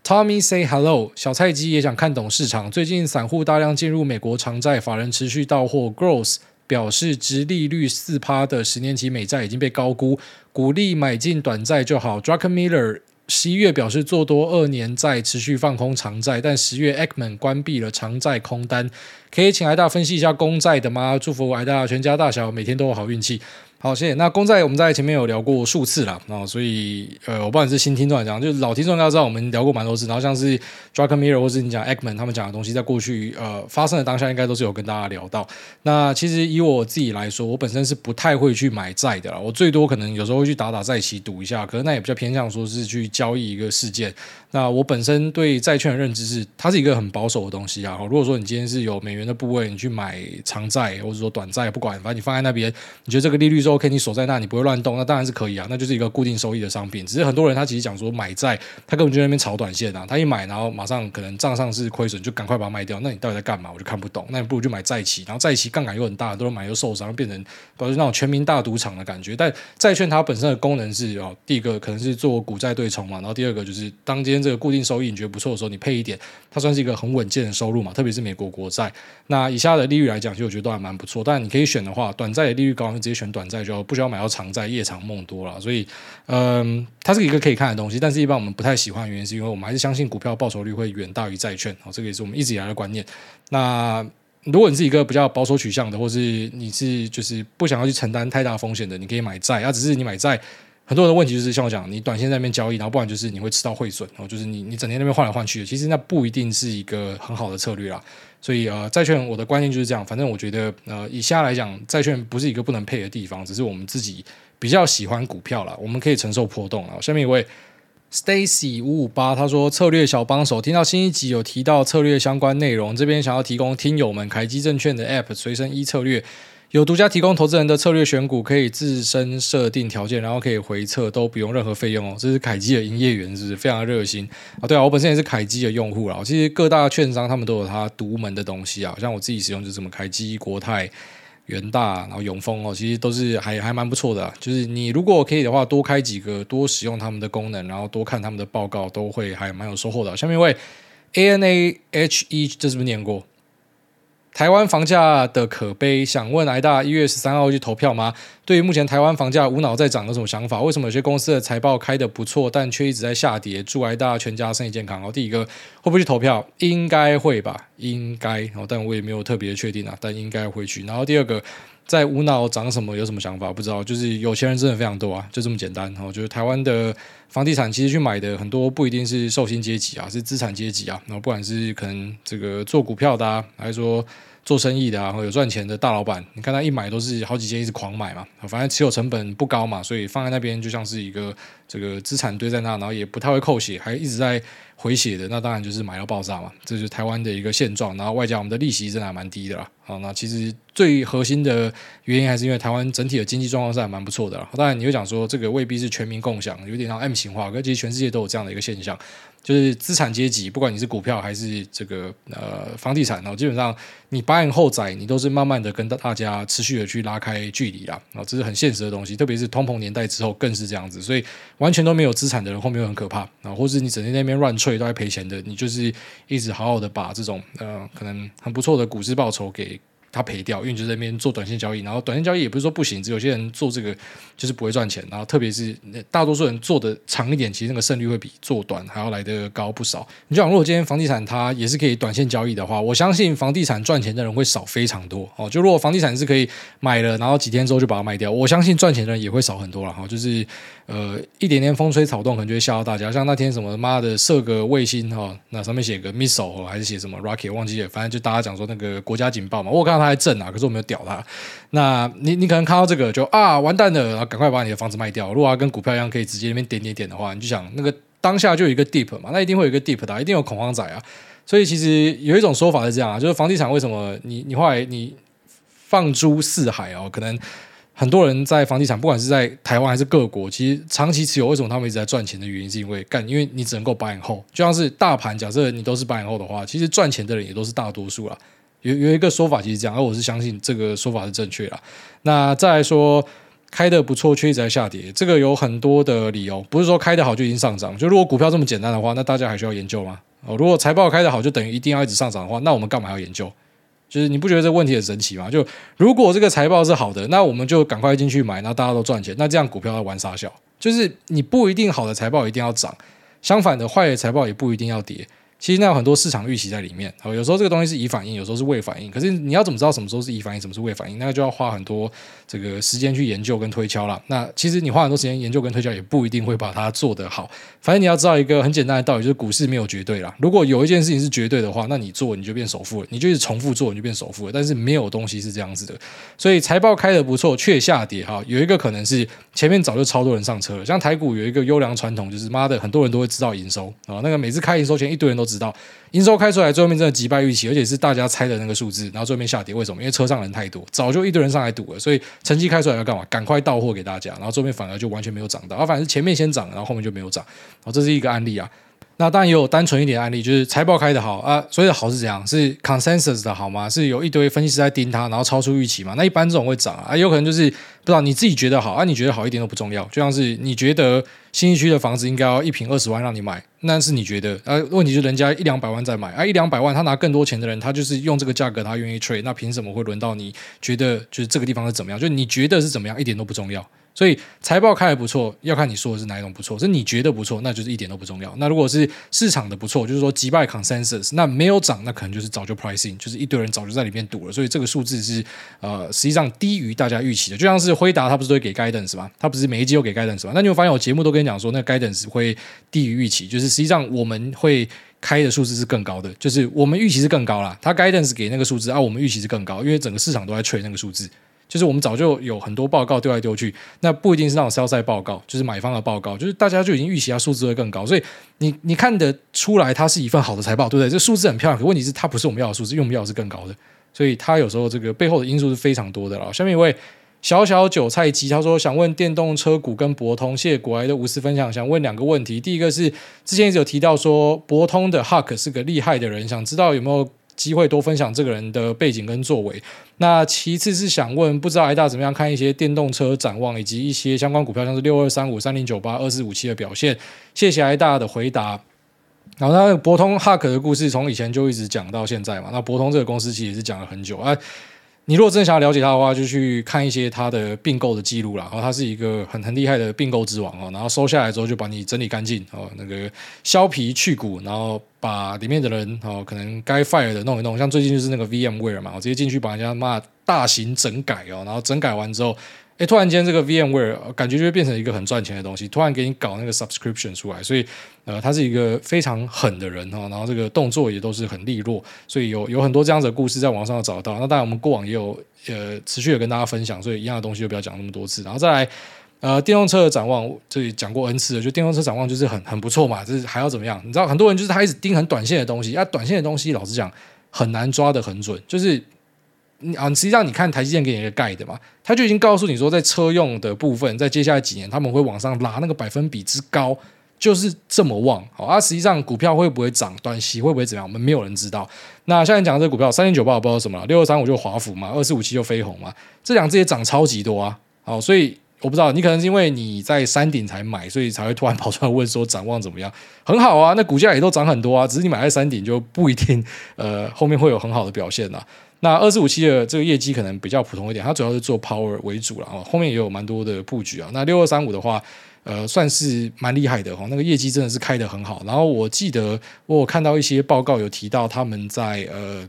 Tommy say hello，小菜鸡也想看懂市场。最近散户大量进入美国长债，法人持续到货，Growth 表示殖利率四趴的十年期美债已经被高估。鼓励买进短债就好。Drucker Miller 十一月表示做多二年债，持续放空长债，但十月 eckman 关闭了长债空单。可以请艾大分析一下公债的吗？祝福艾大全家大小每天都有好运气。好，谢谢。那公债我们在前面有聊过数次了啊，所以呃，我不管是新听众来讲，就是老听众应该知道我们聊过蛮多次。然后像是 Druckenmiller 或是你讲 Ackman 他们讲的东西，在过去呃发生的当下，应该都是有跟大家聊到。那其实以我自己来说，我本身是不太会去买债的啦，我最多可能有时候会去打打债期赌一下，可是那也比较偏向说是去交易一个事件。那我本身对债券的认知是，它是一个很保守的东西啊。如果说你今天是有美元的部位，你去买长债或者说短债，不管，反正你放在那边，你觉得这个利率 OK，你锁在那，你不会乱动，那当然是可以啊，那就是一个固定收益的商品。只是很多人他其实讲说买债，他根本就在那边炒短线啊，他一买然后马上可能账上是亏损，就赶快把它卖掉。那你到底在干嘛？我就看不懂。那你不如就买债期，然后债期杠杆又很大，很多人买又受伤，变成保持那种全民大赌场的感觉。但债券它本身的功能是哦，第一个可能是做股债对冲嘛，然后第二个就是当今天这个固定收益你觉得不错的时候，你配一点，它算是一个很稳健的收入嘛，特别是美国国债。那以下的利率来讲，其实我觉得都还蛮不错。但你可以选的话，短债的利率高，你直接选短债就不需要买到长债，夜长梦多了。所以，嗯，它是一个可以看的东西。但是，一般我们不太喜欢原因，是因为我们还是相信股票报酬率会远大于债券。哦，这个也是我们一直以来的观念。那如果你是一个比较保守取向的，或是你是就是不想要去承担太大风险的，你可以买债。啊，只是你买债。很多人的问题就是像我讲，你短线在那边交易，然后不然就是你会吃到汇损，然后就是你你整天那边换来换去的，其实那不一定是一个很好的策略啦。所以呃，债券我的观念就是这样，反正我觉得呃，以下来讲，债券不是一个不能配的地方，只是我们自己比较喜欢股票啦，我们可以承受波动啊。下面一位 Stacy 五五八，他说策略小帮手，听到新一集有提到策略相关内容，这边想要提供听友们凯基证券的 App 随身一策略。有独家提供投资人的策略选股，可以自身设定条件，然后可以回测，都不用任何费用哦。这是凯基的营业员，是不是非常热心啊？对啊，我本身也是凯基的用户啦。其实各大券商他们都有他独门的东西啊，像我自己使用就是什么凯基、国泰、元大，然后永丰哦，其实都是还还蛮不错的。就是你如果可以的话，多开几个，多使用他们的功能，然后多看他们的报告，都会还蛮有收获的。下面一位 A N A H E，这是不是念过？台湾房价的可悲，想问癌大一月十三号去投票吗？对于目前台湾房价无脑在涨有什么想法？为什么有些公司的财报开的不错，但却一直在下跌？祝癌大全家身体健康。然后第一个会不会去投票？应该会吧，应该。但我也没有特别确定啊，但应该会去。然后第二个，在无脑涨什么？有什么想法？不知道。就是有钱人真的非常多啊，就这么简单。我觉得台湾的房地产其实去买的很多不一定是寿星阶级啊，是资产阶级啊。然后不管是可能这个做股票的啊，还是说。做生意的啊，有赚钱的大老板，你看他一买都是好几间，一直狂买嘛。反正持有成本不高嘛，所以放在那边就像是一个这个资产堆在那，然后也不太会扣血，还一直在回血的。那当然就是买到爆炸嘛，这就是台湾的一个现状。然后外加我们的利息真的还蛮低的啦。好，那其实最核心的原因还是因为台湾整体的经济状况是还蛮不错的啦。当然你会讲说这个未必是全民共享，有点像 M 型化，可其实全世界都有这样的一个现象。就是资产阶级，不管你是股票还是这个呃房地产，然后基本上你八年后仔，你都是慢慢的跟大家持续的去拉开距离啦，然后这是很现实的东西，特别是通膨年代之后更是这样子，所以完全都没有资产的人后面很可怕，然后或是你整天在那边乱吹都在赔钱的，你就是一直好好的把这种呃可能很不错的股市报酬给他赔掉，因为就在那边做短线交易，然后短线交易也不是说不行，只有些人做这个就是不会赚钱，然后特别是大多数人做的长一点，其实那个胜率会比做短还要来得高不少。你就想，如果今天房地产它也是可以短线交易的话，我相信房地产赚钱的人会少非常多哦。就如果房地产是可以买了，然后几天之后就把它卖掉，我相信赚钱的人也会少很多了哈。就是呃一点点风吹草动，可能就会吓到大家。像那天什么妈的射个卫星哈，那上面写个 missile 还是写什么 rocket 忘记了，反正就大家讲说那个国家警报嘛。我看到他还震啊，可是我没有屌他。那你你可能看到这个就啊完蛋了，然后赶快把你的房子卖掉。如果要跟股票一样可以直接那边点点点的话，你就想那个当下就有一个 deep 嘛，那一定会有一个 deep 的，一定有恐慌仔啊。所以其实有一种说法是这样啊，就是房地产为什么你你后来你放诸四海哦，可能很多人在房地产，不管是在台湾还是各国，其实长期持有，为什么他们一直在赚钱的原因，是因为干，因为你只能够 buy and hold，就像是大盘，假设你都是 buy and hold 的话，其实赚钱的人也都是大多数啦。有有一个说法其实这样，而我是相信这个说法是正确的。那再来说开的不错，却一直在下跌，这个有很多的理由，不是说开的好就已经上涨。就如果股票这么简单的话，那大家还需要研究吗？哦，如果财报开的好，就等于一定要一直上涨的话，那我们干嘛要研究？就是你不觉得这个问题很神奇吗？就如果这个财报是好的，那我们就赶快进去买，那大家都赚钱，那这样股票要玩傻笑？就是你不一定好的财报一定要涨，相反的坏的财报也不一定要跌。其实那有很多市场预期在里面，好有时候这个东西是已反应，有时候是未反应。可是你要怎么知道什么时候是已反应，什么是未反应？那就要花很多这个时间去研究跟推敲了。那其实你花很多时间研究跟推敲，也不一定会把它做得好。反正你要知道一个很简单的道理，就是股市没有绝对啦。如果有一件事情是绝对的话，那你做你就变首富了，你就是重复做你就变首富了。但是没有东西是这样子的。所以财报开得不错却下跌哈，有一个可能是前面早就超多人上车了。像台股有一个优良传统，就是妈的很多人都会知道营收啊，那个每次开营收前一堆人都知知道。营收开出来，最后面真的击败预期，而且是大家猜的那个数字，然后最后面下跌，为什么？因为车上人太多，早就一堆人上来赌了，所以成绩开出来要干嘛？赶快到货给大家，然后最后面反而就完全没有涨到，啊反正是前面先涨，然后后面就没有涨，然后，这是一个案例啊。那当然也有单纯一点案例，就是财报开的好啊，所以的好是怎样？是 consensus 的好吗？是有一堆分析师在盯它，然后超出预期嘛？那一般这种会涨啊，有可能就是不知道你自己觉得好啊，你觉得好一点都不重要，就像是你觉得新一区的房子应该要一平二十万让你买，那是你觉得啊，问题是人家一两百万在买啊，一两百万他拿更多钱的人，他就是用这个价格他愿意 trade，那凭什么会轮到你觉得就是这个地方是怎么样？就你觉得是怎么样，一点都不重要。所以财报开得不错，要看你说的是哪一种不错。是你觉得不错，那就是一点都不重要。那如果是市场的不错，就是说击败 consensus，那没有涨，那可能就是早就 pricing，就是一堆人早就在里面赌了。所以这个数字是呃，实际上低于大家预期的。就像是辉达，它不是都会给 guidance 吗？它不是每一季都给 guidance 吗？那你会发现我节目都跟你讲说，那 guidance 会低于预期，就是实际上我们会开的数字是更高的，就是我们预期是更高啦。它 guidance 给那个数字啊，我们预期是更高，因为整个市场都在吹那个数字。就是我们早就有很多报告丢来丢去，那不一定是那种 sell side 报告，就是买方的报告，就是大家就已经预期它数字会更高，所以你你看得出来它是一份好的财报，对不对？这数字很漂亮，可问题是它不是我们要的数字，因为我们要的是更高的，所以它有时候这个背后的因素是非常多的了。下面一位小小韭菜鸡他说想问电动车股跟博通，谢谢国来的无私分享，想问两个问题，第一个是之前一直有提到说博通的 Huck 是个厉害的人，想知道有没有。机会多分享这个人的背景跟作为。那其次是想问，不知道挨大怎么样看一些电动车展望，以及一些相关股票，像是六二三五、三零九八、二四五七的表现。谢谢挨大的回答。然后，那博通 Hack 的故事从以前就一直讲到现在嘛。那博通这个公司其实也是讲了很久啊。你如果真的想要了解他的话，就去看一些他的并购的记录啦。然后他是一个很很厉害的并购之王哦。然后收下来之后就把你整理干净哦，那个削皮去骨，然后把里面的人哦，可能该 fire 的弄一弄。像最近就是那个 VMware 嘛，我直接进去把人家骂大型整改哦，然后整改完之后。突然间这个 VMware 感觉就会变成一个很赚钱的东西，突然给你搞那个 subscription 出来，所以呃，他是一个非常狠的人哈，然后这个动作也都是很利落，所以有有很多这样子的故事在网上找到。那当然我们过往也有呃持续的跟大家分享，所以一样的东西就不要讲那么多次。然后再来呃，电动车的展望，这里讲过 N 次了，就电动车展望就是很很不错嘛，就是还要怎么样？你知道很多人就是他一直盯很短线的东西，啊，短线的东西老实讲很难抓得很准，就是。你啊，实际上你看台积电给你一个盖的嘛，他就已经告诉你说，在车用的部分，在接下来几年他们会往上拉那个百分比之高，就是这么旺。好，啊，实际上股票会不会涨，短期会不会怎么样，我们没有人知道。那像你讲的这个股票，三零九八我不知道什么了，六二三五就华府嘛，二四五七就飞鸿嘛，这两只也涨超级多啊。好，所以我不知道，你可能是因为你在山顶才买，所以才会突然跑出来问说展望怎么样？很好啊，那股价也都涨很多啊，只是你买在山顶就不一定呃后面会有很好的表现呐。那二十五期的这个业绩可能比较普通一点，它主要是做 power 为主了啊，后面也有蛮多的布局啊。那六二三五的话，呃，算是蛮厉害的哈，那个业绩真的是开得很好。然后我记得我有看到一些报告有提到他们在呃。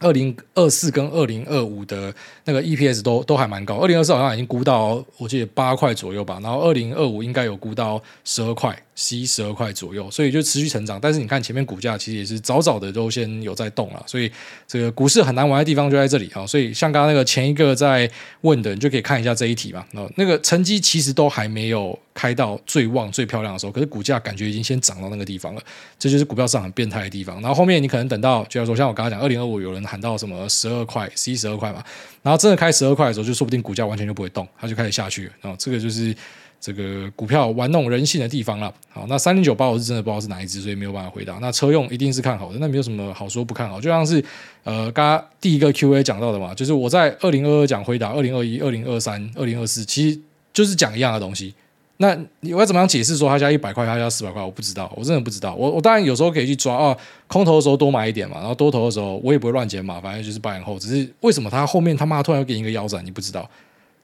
二零二四跟二零二五的那个 EPS 都都还蛮高，二零二四好像已经估到我记得八块左右吧，然后二零二五应该有估到十二块。十一十二块左右，所以就持续成长。但是你看前面股价其实也是早早的都先有在动了，所以这个股市很难玩的地方就在这里啊。所以像刚刚那个前一个在问的，你就可以看一下这一题嘛。那个成绩其实都还没有开到最旺最漂亮的时候，可是股价感觉已经先涨到那个地方了。这就是股票市场很变态的地方。然后后面你可能等到，就像说像我刚刚讲，二零二五有人喊到什么十二块、十一十二块嘛，然后真的开十二块的时候，就说不定股价完全就不会动，它就开始下去了。然后这个就是。这个股票玩弄人性的地方了。好，那三零九八我是真的不知道是哪一支，所以没有办法回答。那车用一定是看好的，那没有什么好说不看好。就像是呃，刚刚第一个 Q&A 讲到的嘛，就是我在二零二二讲回答二零二一、二零二三、二零二四，其实就是讲一样的东西。那我要怎么样解释说他加一百块，他加四百块？我不知道，我真的不知道。我我当然有时候可以去抓啊，空头的时候多买一点嘛，然后多头的时候我也不会乱减嘛，反正就是八年后。只是为什么他后面他妈突然要给你一个腰斩，你不知道。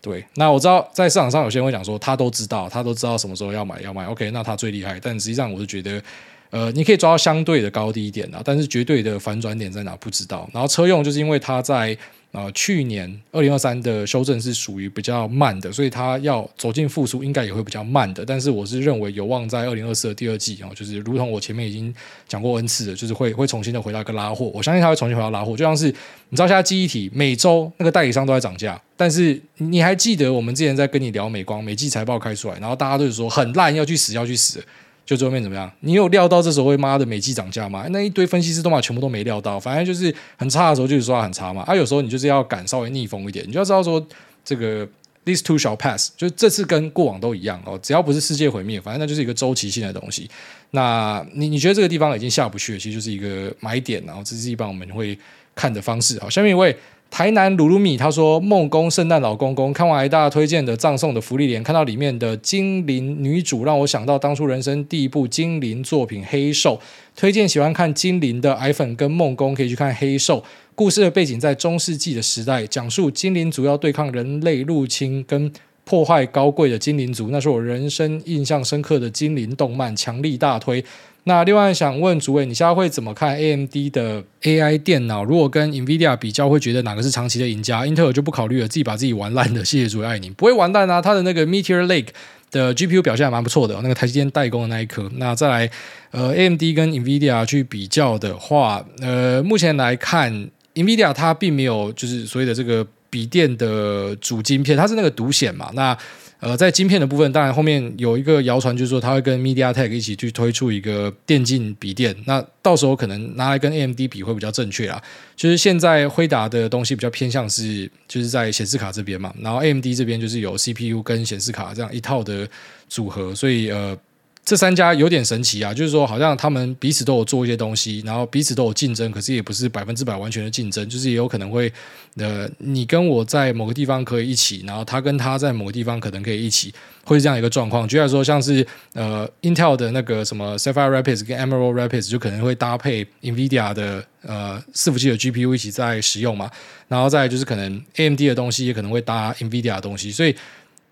对，那我知道在市场上有些人会讲说，他都知道，他都知道什么时候要买要卖。OK，那他最厉害。但实际上我是觉得，呃，你可以抓到相对的高低点啊，但是绝对的反转点在哪不知道。然后车用就是因为它在。啊、去年二零二三的修正是属于比较慢的，所以它要走进复苏应该也会比较慢的。但是我是认为有望在二零二四的第二季啊、哦，就是如同我前面已经讲过 N 次的，就是会会重新的回到一个拉货。我相信它会重新回到拉货，就像是你知道现在记忆体每周那个代理商都在涨价，但是你还记得我们之前在跟你聊美光每季财报开出来，然后大家都是说很烂，要去死要去死。就最后面怎么样？你有料到这时候会妈的美季涨价吗？那一堆分析师都嘛全部都没料到，反正就是很差的时候就是说它很差嘛。啊，有时候你就是要敢稍微逆风一点，你就要知道说这个 this too shall pass，就这次跟过往都一样哦，只要不是世界毁灭，反正那就是一个周期性的东西。那你你觉得这个地方已经下不去了，其实就是一个买点，然后这是一般我们会看的方式。好，下面一位。台南鲁鲁米他说：“梦工圣诞老公公看完挨大推荐的葬送的芙莉莲，看到里面的精灵女主，让我想到当初人生第一部精灵作品《黑兽》。推荐喜欢看精灵的矮粉跟梦工可以去看《黑兽》。故事的背景在中世纪的时代，讲述精灵族要对抗人类入侵跟破坏高贵的精灵族，那是我人生印象深刻的精灵动漫，强力大推。”那另外想问主委，你现在会怎么看 AMD 的 AI 电脑？如果跟 NVIDIA 比较，会觉得哪个是长期的赢家？英特尔就不考虑了，自己把自己玩烂的。谢谢主委爱你，不会完蛋啊！它的那个 Meteor Lake 的 GPU 表现还蛮不错的，那个台积电代工的那一颗。那再来，呃，AMD 跟 NVIDIA 去比较的话，呃，目前来看，NVIDIA 它并没有就是所谓的这个笔电的主晶片，它是那个独显嘛，那。呃，在晶片的部分，当然后面有一个谣传，就是说它会跟 MediaTek 一起去推出一个电竞笔电，那到时候可能拿来跟 AMD 比会比较正确啊。就是现在辉达的东西比较偏向是，就是在显示卡这边嘛，然后 AMD 这边就是有 CPU 跟显示卡这样一套的组合，所以呃。这三家有点神奇啊，就是说好像他们彼此都有做一些东西，然后彼此都有竞争，可是也不是百分之百完全的竞争，就是也有可能会，呃，你跟我在某个地方可以一起，然后他跟他在某个地方可能可以一起，会是这样一个状况。举例说，像是呃，Intel 的那个什么 Sapphire Rapids 跟 Emerald Rapids 就可能会搭配 NVIDIA 的呃伺服器的 GPU 一起在使用嘛，然后再就是可能 AMD 的东西也可能会搭 NVIDIA 的东西，所以。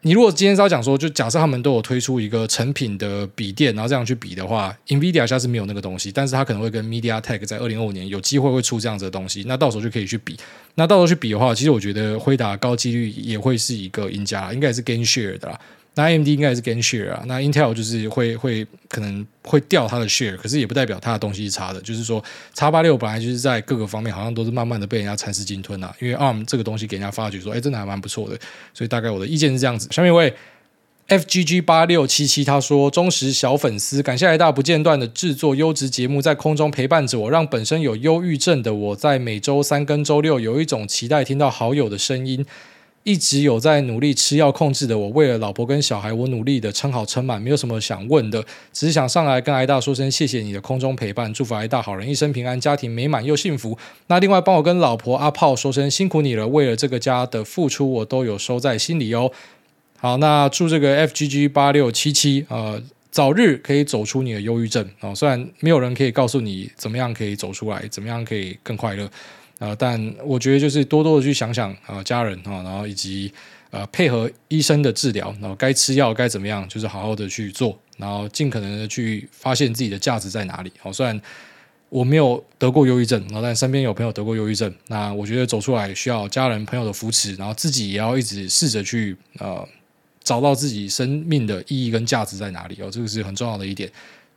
你如果今天是要讲说，就假设他们都有推出一个成品的笔电，然后这样去比的话，NVIDIA 现在是没有那个东西，但是它可能会跟 MediaTek 在二零二五年有机会会出这样子的东西，那到时候就可以去比。那到时候去比的话，其实我觉得辉达高几率也会是一个赢家，应该也是 gain share 的啦。那 AMD 应该也是 gain share 啊，那 Intel 就是会会可能会掉它的 share，可是也不代表它的东西是差的，就是说叉八六本来就是在各个方面好像都是慢慢的被人家蚕食鲸吞啊，因为 ARM 这个东西给人家发觉说，哎，真的还蛮不错的，所以大概我的意见是这样子。下面一位 FGG 八六七七他说，忠实小粉丝，感谢癌大不间断的制作优质节目，在空中陪伴着我，让本身有忧郁症的我在每周三跟周六有一种期待听到好友的声音。一直有在努力吃药控制的我，为了老婆跟小孩，我努力的撑好撑满，没有什么想问的，只是想上来跟癌大说声谢谢你的空中陪伴，祝福癌大好人一生平安，家庭美满又幸福。那另外帮我跟老婆阿炮说声辛苦你了，为了这个家的付出，我都有收在心里哦。好，那祝这个 FGG 八六七七呃早日可以走出你的忧郁症啊、哦！虽然没有人可以告诉你怎么样可以走出来，怎么样可以更快乐啊、呃，但我觉得就是多多的去想想啊、家人啊、然后以及呃配合医生的治疗，然后该吃药该怎么样，就是好好的去做，然后尽可能的去发现自己的价值在哪里。好、哦，虽然我没有得过忧郁症，然后但身边有朋友得过忧郁症，那我觉得走出来需要家人朋友的扶持，然后自己也要一直试着去呃。找到自己生命的意义跟价值在哪里哦，这个是很重要的一点。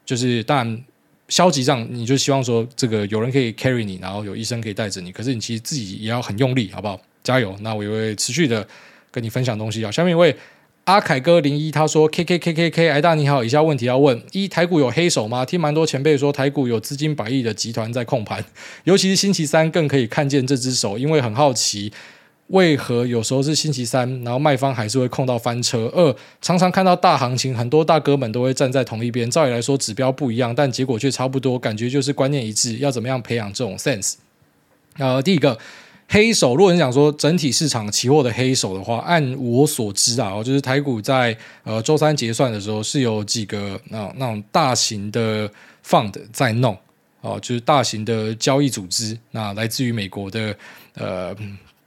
就是当然消极上，你就希望说这个有人可以 carry 你，然后有医生可以带着你。可是你其实自己也要很用力，好不好？加油！那我也会持续的跟你分享东西啊。下面一位阿凯哥零一他说：K K K K K，癌大你好，以下问题要问：一台股有黑手吗？听蛮多前辈说台股有资金百亿的集团在控盘，尤其是星期三更可以看见这只手，因为很好奇。为何有时候是星期三，然后卖方还是会控到翻车？二常常看到大行情，很多大哥们都会站在同一边。照理来说，指标不一样，但结果却差不多，感觉就是观念一致。要怎么样培养这种 sense？呃，第一个黑手，如果你讲说整体市场期货的黑手的话，按我所知啊，就是台股在呃周三结算的时候是有几个那那种大型的 fund 在弄哦，就是大型的交易组织，那来自于美国的呃。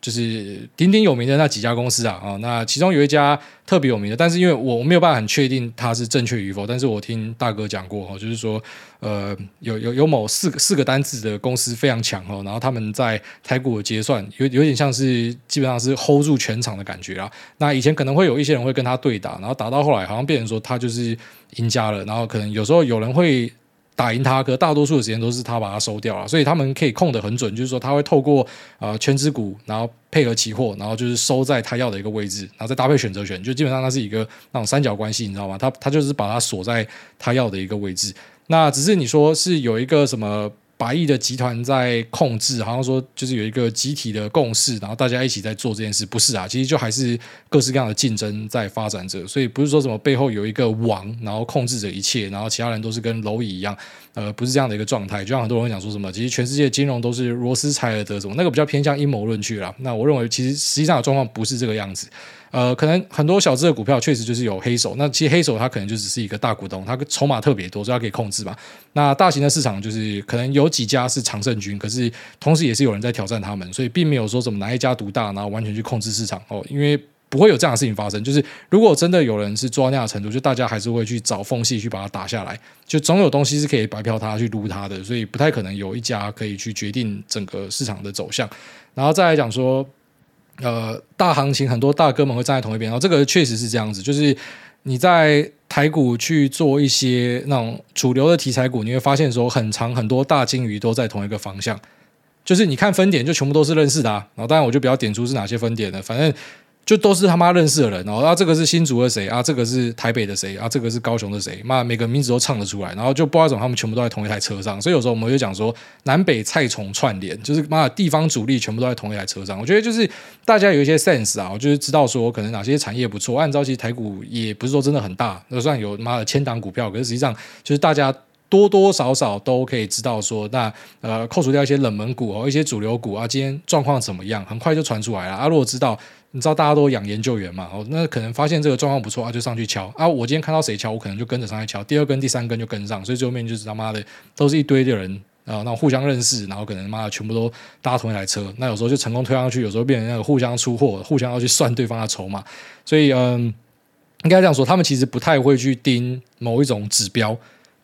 就是鼎鼎有名的那几家公司啊，啊，那其中有一家特别有名的，但是因为我没有办法很确定它是正确与否，但是我听大哥讲过哦，就是说，呃，有有有某四个四个单子的公司非常强哦，然后他们在台股结算有有点像是基本上是 hold 住全场的感觉啊。那以前可能会有一些人会跟他对打，然后打到后来好像变成说他就是赢家了，然后可能有时候有人会。打赢他，可大多数的时间都是他把它收掉了，所以他们可以控得很准，就是说他会透过呃权值股，然后配合期货，然后就是收在他要的一个位置，然后再搭配选择权，就基本上它是一个那种三角关系，你知道吗？他他就是把它锁在他要的一个位置。那只是你说是有一个什么？百亿的集团在控制，好像说就是有一个集体的共识，然后大家一起在做这件事，不是啊？其实就还是各式各样的竞争在发展着，所以不是说什么背后有一个王，然后控制着一切，然后其他人都是跟蝼蚁一样，呃，不是这样的一个状态。就像很多人讲说什么，其实全世界金融都是罗斯柴尔德什么，那个比较偏向阴谋论去了。那我认为其实实际上的状况不是这个样子。呃，可能很多小资的股票确实就是有黑手，那其实黑手他可能就只是一个大股东，他筹码特别多，所以他可以控制嘛。那大型的市场就是可能有几家是常胜军，可是同时也是有人在挑战他们，所以并没有说什么哪一家独大，然后完全去控制市场哦，因为不会有这样的事情发生。就是如果真的有人是做到那样的程度，就大家还是会去找缝隙去把它打下来，就总有东西是可以白嫖他去撸他的，所以不太可能有一家可以去决定整个市场的走向。然后再来讲说。呃，大行情很多大哥们会站在同一边，然后这个确实是这样子，就是你在台股去做一些那种主流的题材股，你会发现说很长很多大鲸鱼都在同一个方向，就是你看分点就全部都是认识的啊，然后当然我就不要点出是哪些分点了，反正。就都是他妈认识的人，然后啊，这个是新竹的谁啊，这个是台北的谁啊，这个是高雄的谁，妈每个名字都唱得出来，然后就不知道怎么他们全部都在同一台车上，所以有时候我们就讲说南北菜虫串联，就是妈地方主力全部都在同一台车上。我觉得就是大家有一些 sense 啊，我就是知道说可能哪些产业不错，按照其实台股也不是说真的很大，就算有妈的千档股票，可是实际上就是大家多多少少都可以知道说，那呃扣除掉一些冷门股哦，一些主流股啊，今天状况怎么样，很快就传出来了啊，如果知道。你知道大家都养研究员嘛？哦，那可能发现这个状况不错啊，就上去敲啊。我今天看到谁敲，我可能就跟着上去敲，第二根、第三根就跟上，所以最后面就是他妈的都是一堆的人啊，那互相认识，然后可能妈的全部都搭同一台车。那有时候就成功推上去，有时候变成那个互相出货，互相要去算对方的筹码。所以嗯，应该这样说，他们其实不太会去盯某一种指标，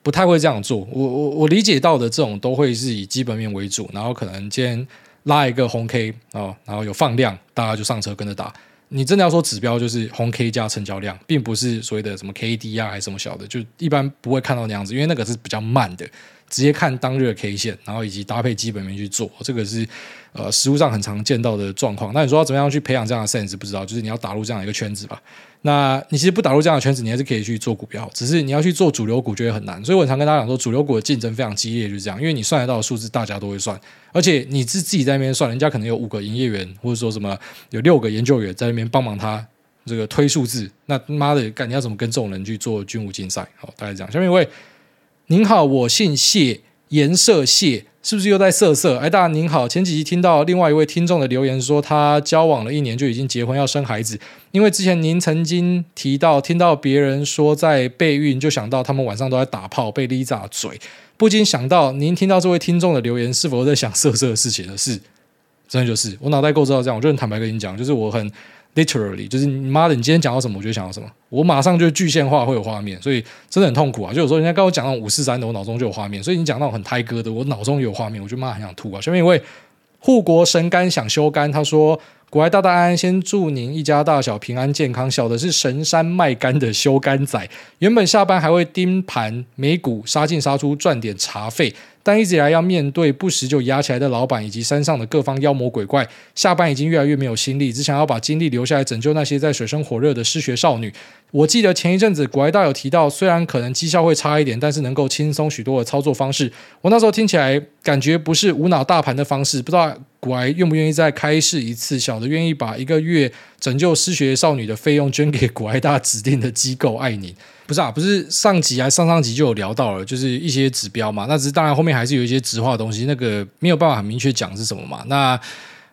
不太会这样做。我我我理解到的这种都会是以基本面为主，然后可能今天。拉一个红 K 哦，然后有放量，大家就上车跟着打。你真的要说指标，就是红 K 加成交量，并不是所谓的什么 KD 啊，还是什么小的，就一般不会看到那样子，因为那个是比较慢的，直接看当日的 K 线，然后以及搭配基本面去做，这个是呃实物上很常见到的状况。那你说要怎么样去培养这样的 sense？不知道，就是你要打入这样一个圈子吧。那你其实不打入这样的圈子，你还是可以去做股票，只是你要去做主流股，觉得很难。所以我常跟大家讲说，主流股的竞争非常激烈，就是这样。因为你算得到的数字，大家都会算，而且你是自己在那边算，人家可能有五个营业员，或者说什么有六个研究员在那边帮忙他这个推数字。那妈的，干你要怎么跟这种人去做军武竞赛？好，大概这样。下面一位，您好，我姓谢，颜色谢。是不是又在色色？哎，大家您好，前几集听到另外一位听众的留言说，他交往了一年就已经结婚要生孩子，因为之前您曾经提到听到别人说在备孕，就想到他们晚上都在打炮被 Lisa 嘴，不禁想到您听到这位听众的留言是否在想色色的事情的事？真的就是我脑袋构造这样，我就很坦白跟你讲，就是我很。Literally，就是你妈的，你今天讲到什么，我就想到什么，我马上就具象化会有画面，所以真的很痛苦啊！就有时候人家跟我讲那种五四三的，我脑中就有画面；所以你讲那种很胎哥的，我脑中有画面，我就妈很想吐啊！下面一位护国神肝想修肝，他说：“股癌大大安，先祝您一家大小平安健康。小的是神山卖肝的修肝仔，原本下班还会盯盘美股，杀进杀出赚点茶费。”但一直以来要面对不时就压起来的老板以及山上的各方妖魔鬼怪，下班已经越来越没有心力，只想要把精力留下来拯救那些在水深火热的失学少女。我记得前一阵子股癌大有提到，虽然可能绩效会差一点，但是能够轻松许多的操作方式。我那时候听起来感觉不是无脑大盘的方式，不知道股癌愿不愿意再开示一次，小的愿意把一个月拯救失学少女的费用捐给股癌大指定的机构，爱你。不是啊，不是上集还上上集就有聊到了，就是一些指标嘛。那只是当然后面还是有一些直化的东西，那个没有办法很明确讲是什么嘛。那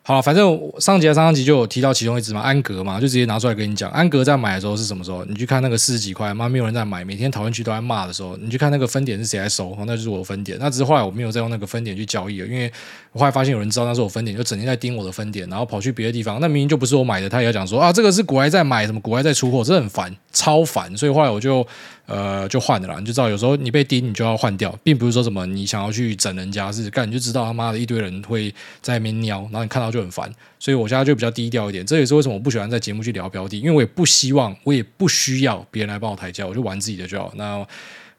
好，反正上集还上上集就有提到其中一只嘛，安格嘛，就直接拿出来跟你讲。安格在买的时候是什么时候？你去看那个四十几块，妈没有人在买，每天讨论区都在骂的时候，你去看那个分点是谁在收，那就是我的分点。那只是后来我没有再用那个分点去交易了，因为我后来发现有人知道那是我分点，就整天在盯我的分点，然后跑去别的地方。那明明就不是我买的，他也要讲说啊，这个是国外在买，什么国外在出货，真的很烦，超烦。所以后来我就。呃，就换了啦，你就知道有时候你被盯，你就要换掉，并不是说什么你想要去整人家是干，你就知道他妈的一堆人会在那边瞄，然后你看到就很烦，所以我现在就比较低调一点，这也是为什么我不喜欢在节目去聊标的，因为我也不希望，我也不需要别人来帮我抬轿，我就玩自己的就好。那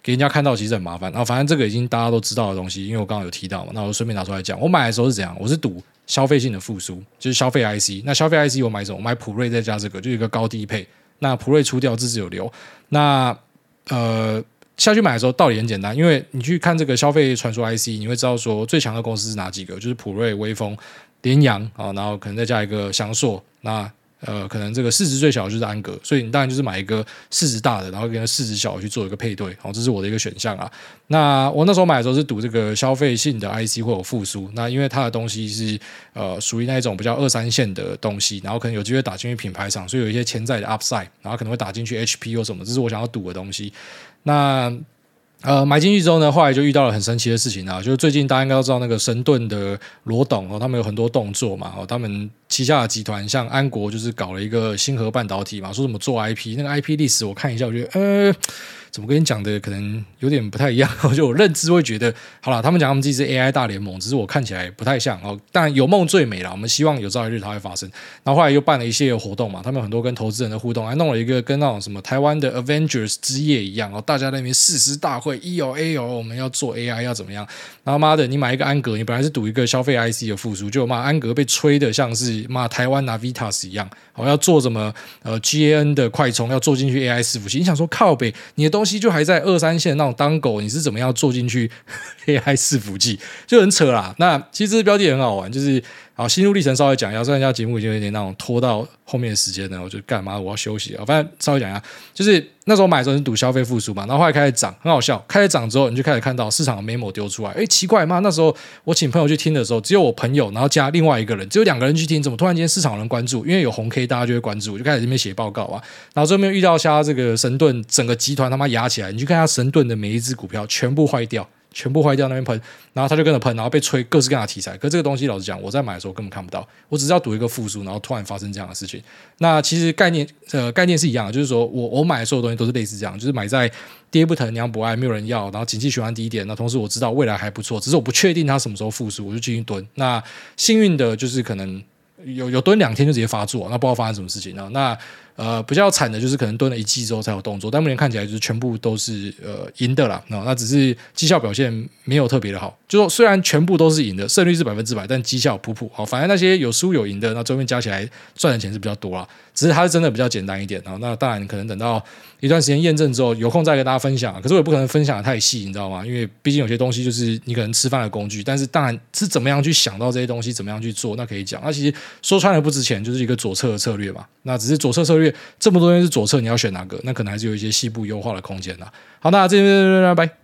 给人家看到其实很麻烦，然后反正这个已经大家都知道的东西，因为我刚刚有提到嘛，那我就顺便拿出来讲，我买的时候是怎样，我是赌消费性的复苏，就是消费 IC，那消费 IC 我买什么？我买普瑞再加这个，就一个高低配，那普瑞出掉，自己有留，那呃。下去买的时候道理很简单，因为你去看这个消费传输 IC，你会知道说最强的公司是哪几个，就是普瑞、威风、联阳啊，然后可能再加一个祥硕，那呃可能这个市值最小的就是安格，所以你当然就是买一个市值大的，然后跟市值小的去做一个配对，好，这是我的一个选项啊。那我那时候买的时候是赌这个消费性的 IC 会有复苏，那因为它的东西是呃属于那一种比较二三线的东西，然后可能有机会打进去品牌厂，所以有一些潜在的 Upside，然后可能会打进去 HP 或什么，这是我想要赌的东西。那呃，买进去之后呢，后来就遇到了很神奇的事情啊，就是最近大家应该都知道那个神盾的罗董哦，他们有很多动作嘛，哦，他们旗下的集团像安国就是搞了一个星河半导体嘛，说什么做 IP，那个 IP 历史我看一下，我觉得呃。怎么跟你讲的可能有点不太一样，就我认知会觉得，好了，他们讲他们自己是 AI 大联盟，只是我看起来不太像哦。但有梦最美了，我们希望有朝一日它会发生。然后后来又办了一些活动嘛，他们很多跟投资人的互动，还弄了一个跟那种什么台湾的 Avengers 之夜一样哦，大家那边誓师大会，E O A O，我们要做 AI 要怎么样？然后妈的，你买一个安格，你本来是赌一个消费 IC 的复苏，就骂安格被吹的像是骂台湾拿 Vitas 一样，好要做什么呃 GAN 的快充，要做进去 AI 伺服器，你想说靠北，你的东西就还在二三线那种当狗，你是怎么样做进去 AI 伺服器，就很扯啦。那其实标的很好玩，就是。好，心路历程稍微讲一下，虽然人家节目已经有点那种拖到后面的时间了，我就干嘛？我要休息啊！反正稍微讲一下，就是那时候买的时候是赌消费复苏嘛，然后后来开始涨，很好笑。开始涨之后，你就开始看到市场的 memo 丢出来，哎，奇怪嘛，那时候我请朋友去听的时候，只有我朋友，然后加另外一个人，只有两个人去听，怎么突然间市场有人关注？因为有红 K，大家就会关注，我就开始这边写报告啊。然后这边遇到下这个神盾整个集团他妈压起来，你去看下神盾的每一只股票全部坏掉。全部坏掉那边喷，然后他就跟着喷，然后被吹各式各样的题材。可这个东西老实讲，我在买的时候根本看不到，我只是要赌一个复苏，然后突然发生这样的事情。那其实概念呃概念是一样的，就是说我我买的所有东西都是类似这样，就是买在爹不疼娘不爱，没有人要，然后景气循环低一点。那同时我知道未来还不错，只是我不确定它什么时候复苏，我就继续蹲。那幸运的就是可能有有蹲两天就直接发作，那不知道发生什么事情呢？那。呃，比较惨的就是可能蹲了一季之后才有动作，但目前看起来就是全部都是呃赢的啦。那只是绩效表现没有特别的好，就说虽然全部都是赢的，胜率是百分之百，但绩效普普。好，反正那些有输有赢的，那周边加起来赚的钱是比较多啦。只是它是真的比较简单一点。然后那当然可能等到一段时间验证之后，有空再跟大家分享。可是我也不可能分享的太细，你知道吗？因为毕竟有些东西就是你可能吃饭的工具，但是当然是怎么样去想到这些东西，怎么样去做，那可以讲。那其实说穿了不值钱，就是一个左侧的策略嘛。那只是左侧策略这么多天是左侧，你要选哪个？那可能还是有一些细部优化的空间的。好，那这边拜拜。